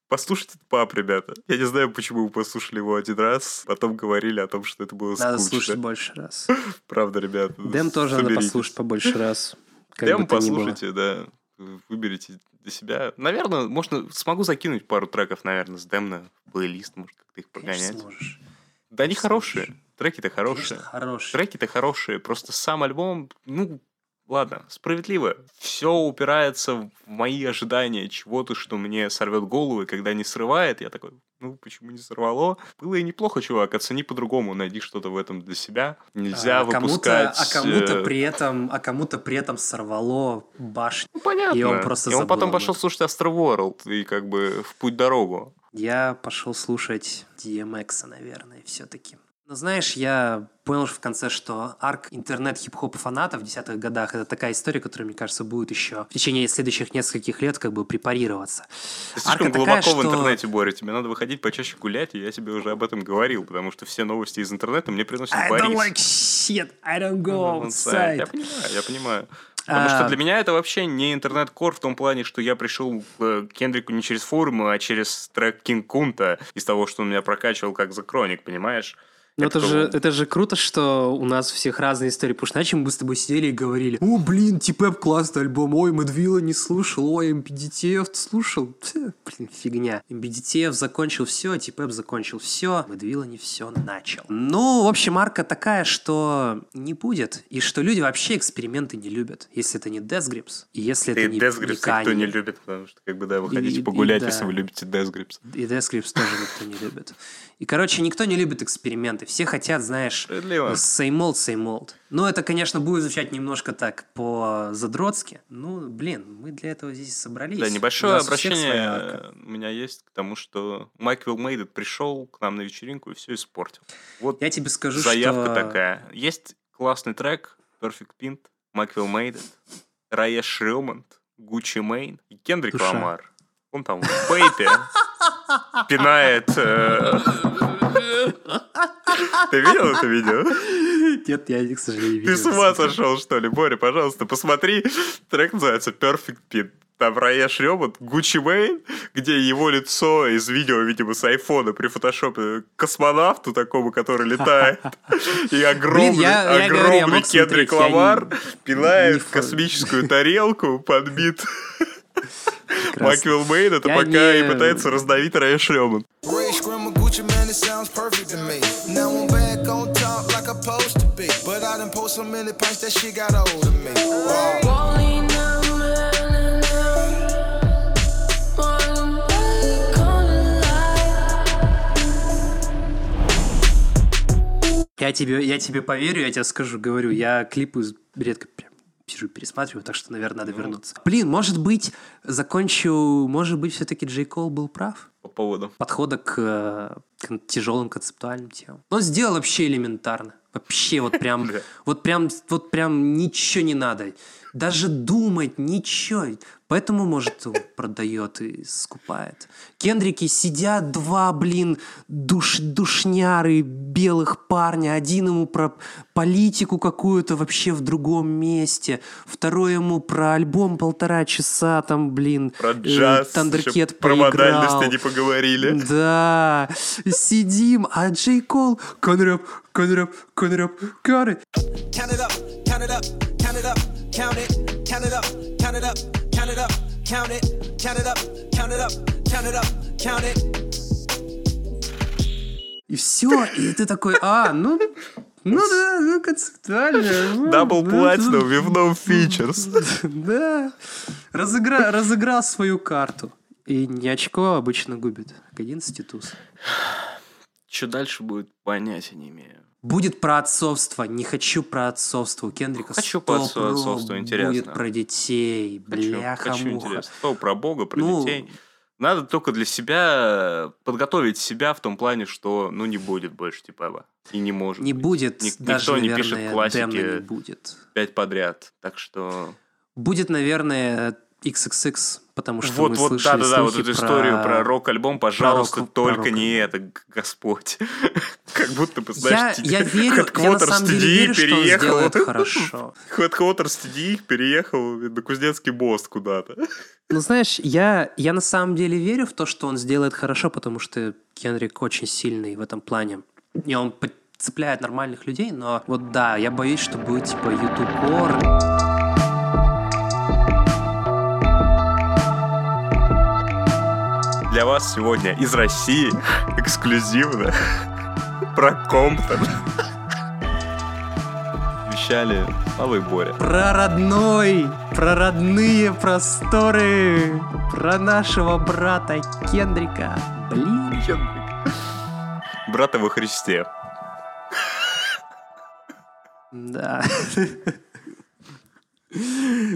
[SPEAKER 4] Послушайте этот пап, ребята. Я не знаю, почему вы послушали его один раз, потом говорили о том, что это было
[SPEAKER 5] Надо
[SPEAKER 4] скучно.
[SPEAKER 5] слушать больше раз. (laughs)
[SPEAKER 4] Правда, ребята.
[SPEAKER 5] Дэм тоже надо послушать побольше раз.
[SPEAKER 4] Дэм послушайте, да. Выберите для себя. Наверное, можно смогу закинуть пару треков, наверное, с Дэмна в плейлист, может, как-то их прогонять.
[SPEAKER 5] сможешь.
[SPEAKER 4] Да они
[SPEAKER 5] сможешь.
[SPEAKER 4] хорошие. Треки-то хорошие.
[SPEAKER 5] Конечно, хороший.
[SPEAKER 4] Треки-то хорошие, просто сам альбом, ну, ладно, справедливо. Все упирается в мои ожидания чего-то, что мне сорвет голову, и когда не срывает, я такой, ну, почему не сорвало? Было и неплохо, чувак, оцени по-другому, найди что-то в этом для себя. Нельзя
[SPEAKER 5] а
[SPEAKER 4] выпускать...
[SPEAKER 5] а кому-то
[SPEAKER 4] э,
[SPEAKER 5] при этом, а кому-то при этом сорвало башню.
[SPEAKER 4] ну, понятно.
[SPEAKER 5] и он просто
[SPEAKER 4] И он потом пошел слушать Astroworld и как бы в путь дорогу.
[SPEAKER 5] Я пошел слушать DMX, наверное, все-таки. Но знаешь, я понял в конце, что арк интернет-хип-хоп фанатов в десятых годах это такая история, которая, мне кажется, будет еще в течение следующих нескольких лет как бы препарироваться.
[SPEAKER 4] Ты слишком
[SPEAKER 5] Арка
[SPEAKER 4] глубоко
[SPEAKER 5] такая,
[SPEAKER 4] в
[SPEAKER 5] что-
[SPEAKER 4] интернете, Боря. Тебе надо выходить почаще гулять, и я тебе уже об этом говорил, потому что все новости из интернета мне приносит
[SPEAKER 5] I
[SPEAKER 4] Борис.
[SPEAKER 5] don't like shit, I don't go
[SPEAKER 4] Ну, сайт. Я
[SPEAKER 5] outside.
[SPEAKER 4] понимаю, я понимаю. Потому
[SPEAKER 5] А,
[SPEAKER 4] что для меня это вообще не интернет-кор в том плане, что я пришел к э, Кендрику не через форумы, а через трек Кинг Кунта из того, что он меня прокачивал как за Кроник, понимаешь?
[SPEAKER 5] Ну
[SPEAKER 4] Я
[SPEAKER 5] это же, это же круто, что у нас у всех разные истории. Потому что иначе мы бы с тобой сидели и говорили, о, блин, Типэп классный альбом, ой, Медвилла не слушал, ой, MPDTF слушал. Тьфу, Блин, фигня. MPDTF закончил все, Типэп закончил все, Медвилла не все начал. Ну, в общем, арка такая, что не будет. И что люди вообще эксперименты не любят. Если это не Death Grips, и если
[SPEAKER 4] И
[SPEAKER 5] это не,
[SPEAKER 4] Death
[SPEAKER 5] не
[SPEAKER 4] Grips никто не
[SPEAKER 5] Kanye.
[SPEAKER 4] любит, потому что, как бы, да, выходите
[SPEAKER 5] И- и-
[SPEAKER 4] погулять,
[SPEAKER 5] да.
[SPEAKER 4] если вы любите Death Grips.
[SPEAKER 5] И Death Grips тоже никто не любит. И, короче, никто не любит эксперименты. Все хотят, знаешь, same old, same old. Ну, это, конечно, будет звучать немножко так по-задротски. Ну, блин, мы для этого здесь собрались.
[SPEAKER 4] Да, небольшое обращение у меня есть к тому, что Майк Мейдет пришел к нам на вечеринку и все испортил. Вот
[SPEAKER 5] Я тебе скажу,
[SPEAKER 4] заявка
[SPEAKER 5] что...
[SPEAKER 4] такая. Есть классный трек Perfect Pint, Маквилл Мейдет, Рая Шрёмонт, Гуччи Мейн и Кендрик
[SPEAKER 5] Душа.
[SPEAKER 4] Ламар. Он там в бейпе пинает... э, Ты видел это видео?
[SPEAKER 5] Нет, я, к сожалению, не
[SPEAKER 4] Ты
[SPEAKER 5] видел
[SPEAKER 4] с ума сошел, что ли? Боря, пожалуйста, посмотри. Трек называется Perfect Pin. Там Рая Шрёбот, Гуччи Мейн, где его лицо из видео, видимо, с айфона при фотошопе космонавту такому, который летает. И огромный,
[SPEAKER 5] я- я говорю, я
[SPEAKER 4] огромный Кендрик
[SPEAKER 5] не-
[SPEAKER 4] Ламар
[SPEAKER 5] не фа-
[SPEAKER 4] космическую тарелку под бит. (laughs) Маквилл Мейн. Это пока и пытается раздавить Рая Шрёбот.
[SPEAKER 7] Sounds perfect to me. Now I'm back on top like I'm supposed to be. But I done post so many pints that shit got old of me. Wow.
[SPEAKER 5] Я тебе, я тебе поверю, я тебе скажу, говорю, я клипы редко сижу пересматриваю, так что, наверное, надо вернуться. Блин, может быть, закончу, может быть, все-таки Джей Кол был прав?
[SPEAKER 4] По поводу.
[SPEAKER 5] подхода к, э, к тяжелым концептуальным темам. Он сделал вообще элементарно. Вообще вот прям, (laughs) вот прям, вот прям ничего не надо. Даже думать, ничего. Поэтому, может, он продает и скупает. Кендрики сидят два, блин, душ, душняры, белых парня. Один ему про политику какую-то вообще в другом месте. Второй ему про альбом полтора часа там, блин.
[SPEAKER 4] Про
[SPEAKER 5] э,
[SPEAKER 4] джаз,
[SPEAKER 5] Тандеркет
[SPEAKER 4] ещё про
[SPEAKER 5] поиграл.
[SPEAKER 4] модальности не поговорили.
[SPEAKER 5] Да, сидим, а Джей Кол, конрэп, конрэп, конрэп, конрэп.
[SPEAKER 6] Count it up, count it up, count it up, count it, count it up, count it up, count it up, count it, count it up, count it up, count it up, count it.
[SPEAKER 5] И все, и ты такой, а, ну, ну да, ну концептуально.
[SPEAKER 4] Double
[SPEAKER 5] ну,
[SPEAKER 4] платину, with no features.
[SPEAKER 5] Да, разыгра, разыграл свою карту. И не очко обычно губит, к 11 туз.
[SPEAKER 4] Что дальше будет, понятия не имею.
[SPEAKER 5] Будет про отцовство. Не хочу про отцовство. У Кендрика
[SPEAKER 4] Хочу про отцовство, интересно.
[SPEAKER 5] Будет про детей.
[SPEAKER 4] Хочу,
[SPEAKER 5] Бляха
[SPEAKER 4] хочу
[SPEAKER 5] муха.
[SPEAKER 4] интересно. Что про Бога, про
[SPEAKER 5] Ну,
[SPEAKER 4] детей. Надо только для себя подготовить себя в том плане, что ну не будет больше типа и не может.
[SPEAKER 5] Не
[SPEAKER 4] быть.
[SPEAKER 5] будет,
[SPEAKER 4] Ник-
[SPEAKER 5] даже,
[SPEAKER 4] никто не
[SPEAKER 5] наверное,
[SPEAKER 4] пишет
[SPEAKER 5] Демна
[SPEAKER 4] классики
[SPEAKER 5] не будет.
[SPEAKER 4] пять подряд. Так что
[SPEAKER 5] Будет, наверное, XXX, потому что
[SPEAKER 4] вот,
[SPEAKER 5] мы
[SPEAKER 4] вот,
[SPEAKER 5] слышали
[SPEAKER 4] да, да, да, вот эту историю про рок-альбом, пожалуйста,
[SPEAKER 5] рок- про
[SPEAKER 4] только не это, Господь. (laughs) Как будто бы,
[SPEAKER 5] Я,
[SPEAKER 4] знаешь,
[SPEAKER 5] я верю, я верю, что он
[SPEAKER 4] переехал.
[SPEAKER 5] сделает (laughs) хорошо.
[SPEAKER 4] Headquarters TDI переехал на Кузнецкий мост куда-то.
[SPEAKER 5] Ну, знаешь, я, я на самом деле верю в то, что он сделает хорошо, потому что Кенрик очень сильный в этом плане. И он цепляет нормальных людей, но вот да, я боюсь, что будет типа ютуб-кор.
[SPEAKER 4] Для вас сегодня из России эксклюзивно про Комптон. Вещали Алла и Боря.
[SPEAKER 5] Про родной, про родные просторы, про нашего брата Кендрика. Блин.
[SPEAKER 4] Брата во Христе.
[SPEAKER 5] Да. (laughs)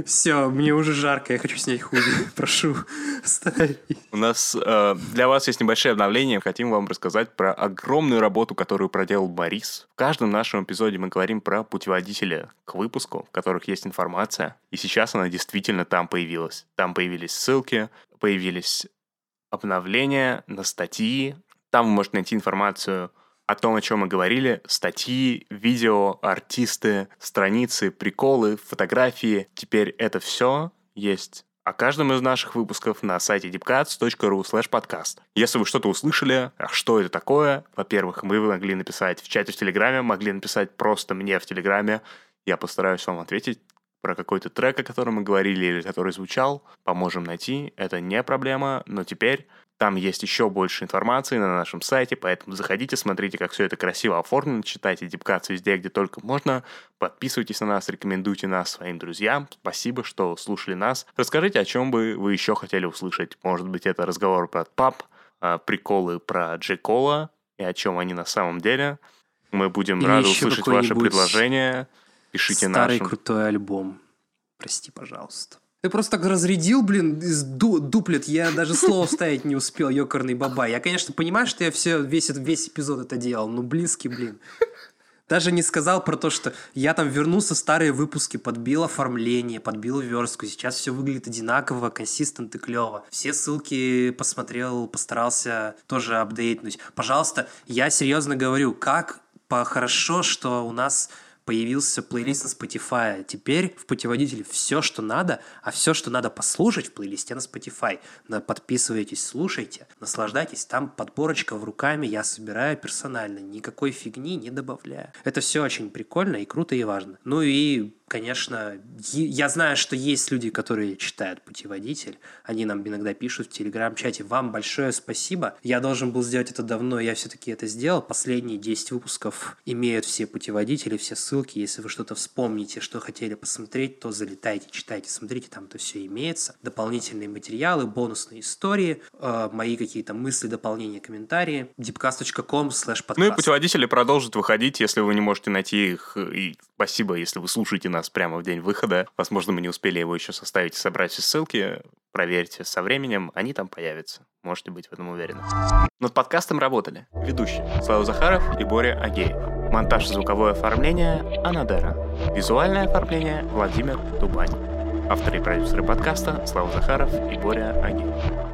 [SPEAKER 5] Все, мне уже жарко, я хочу снять худи. (laughs) Прошу, остановись.
[SPEAKER 4] У нас э, для вас есть небольшое обновление. Хотим вам рассказать про огромную работу, которую проделал Борис. В каждом нашем эпизоде мы говорим про путеводители к выпуску, в которых есть информация. И сейчас она действительно там появилась. Там появились ссылки, появились обновления на статьи. Там вы можете найти информацию о том, о чем мы говорили, статьи, видео, артисты, страницы, приколы, фотографии. Теперь это все есть о каждом из наших выпусков на сайте deepcuts.ru slash podcast. Если вы что-то услышали, а что это такое, во-первых, вы могли написать в чате в Телеграме, могли написать просто мне в Телеграме. Я постараюсь вам ответить про какой-то трек, о котором мы говорили или который звучал. Поможем найти, это не проблема, но теперь там есть еще больше информации на нашем сайте, поэтому заходите, смотрите, как все это красиво оформлено, читайте Дипкац везде, где только можно, подписывайтесь на нас, рекомендуйте нас своим друзьям. Спасибо, что слушали нас. Расскажите, о чем бы вы еще хотели услышать. Может быть, это разговор про пап, а, приколы про Джекола и о чем они на самом деле. Мы будем
[SPEAKER 5] Или
[SPEAKER 4] рады услышать ваши предложения. Пишите
[SPEAKER 5] Старый
[SPEAKER 4] нашим.
[SPEAKER 5] крутой альбом. Прости, пожалуйста. Ты просто так разрядил, блин, из ду- дуплет. Я даже слово вставить не успел, ёкарный бабай. Я, конечно, понимаю, что я все, весь, весь эпизод это делал, но близкий, блин. Даже не сказал про то, что я там вернулся старые выпуски, подбил оформление, подбил верстку. Сейчас все выглядит одинаково, консистент и клево. Все ссылки посмотрел, постарался тоже апдейтнуть. Пожалуйста, я серьезно говорю, как по хорошо, что у нас появился плейлист на Spotify. Теперь в путеводителе все, что надо, а все, что надо послушать в плейлисте на Spotify. Подписывайтесь, слушайте, наслаждайтесь. Там подборочка в руками я собираю персонально. Никакой фигни не добавляю. Это все очень прикольно и круто и важно. Ну и, конечно, я знаю, что есть люди, которые читают путеводитель. Они нам иногда пишут в телеграм-чате. Вам большое спасибо. Я должен был сделать это давно, я все-таки это сделал. Последние 10 выпусков имеют все путеводители, все ссылки. Если вы что-то вспомните, что хотели посмотреть, то залетайте, читайте, смотрите, там это все имеется. Дополнительные материалы, бонусные истории, э, мои какие-то мысли, дополнения, комментарии. deepcast.com slash.
[SPEAKER 4] Ну и путеводители продолжат выходить, если вы не можете найти их. И спасибо, если вы слушаете нас прямо в день выхода. Возможно, мы не успели его еще составить и собрать все ссылки. Проверьте со временем, они там появятся. Можете быть в этом уверены. Над подкастом работали ведущие Слава Захаров и Боря Агеев. Монтаж и звуковое оформление Анадера. Визуальное оформление Владимир Дубань. Авторы и продюсеры подкаста Слава Захаров и Боря Агеев.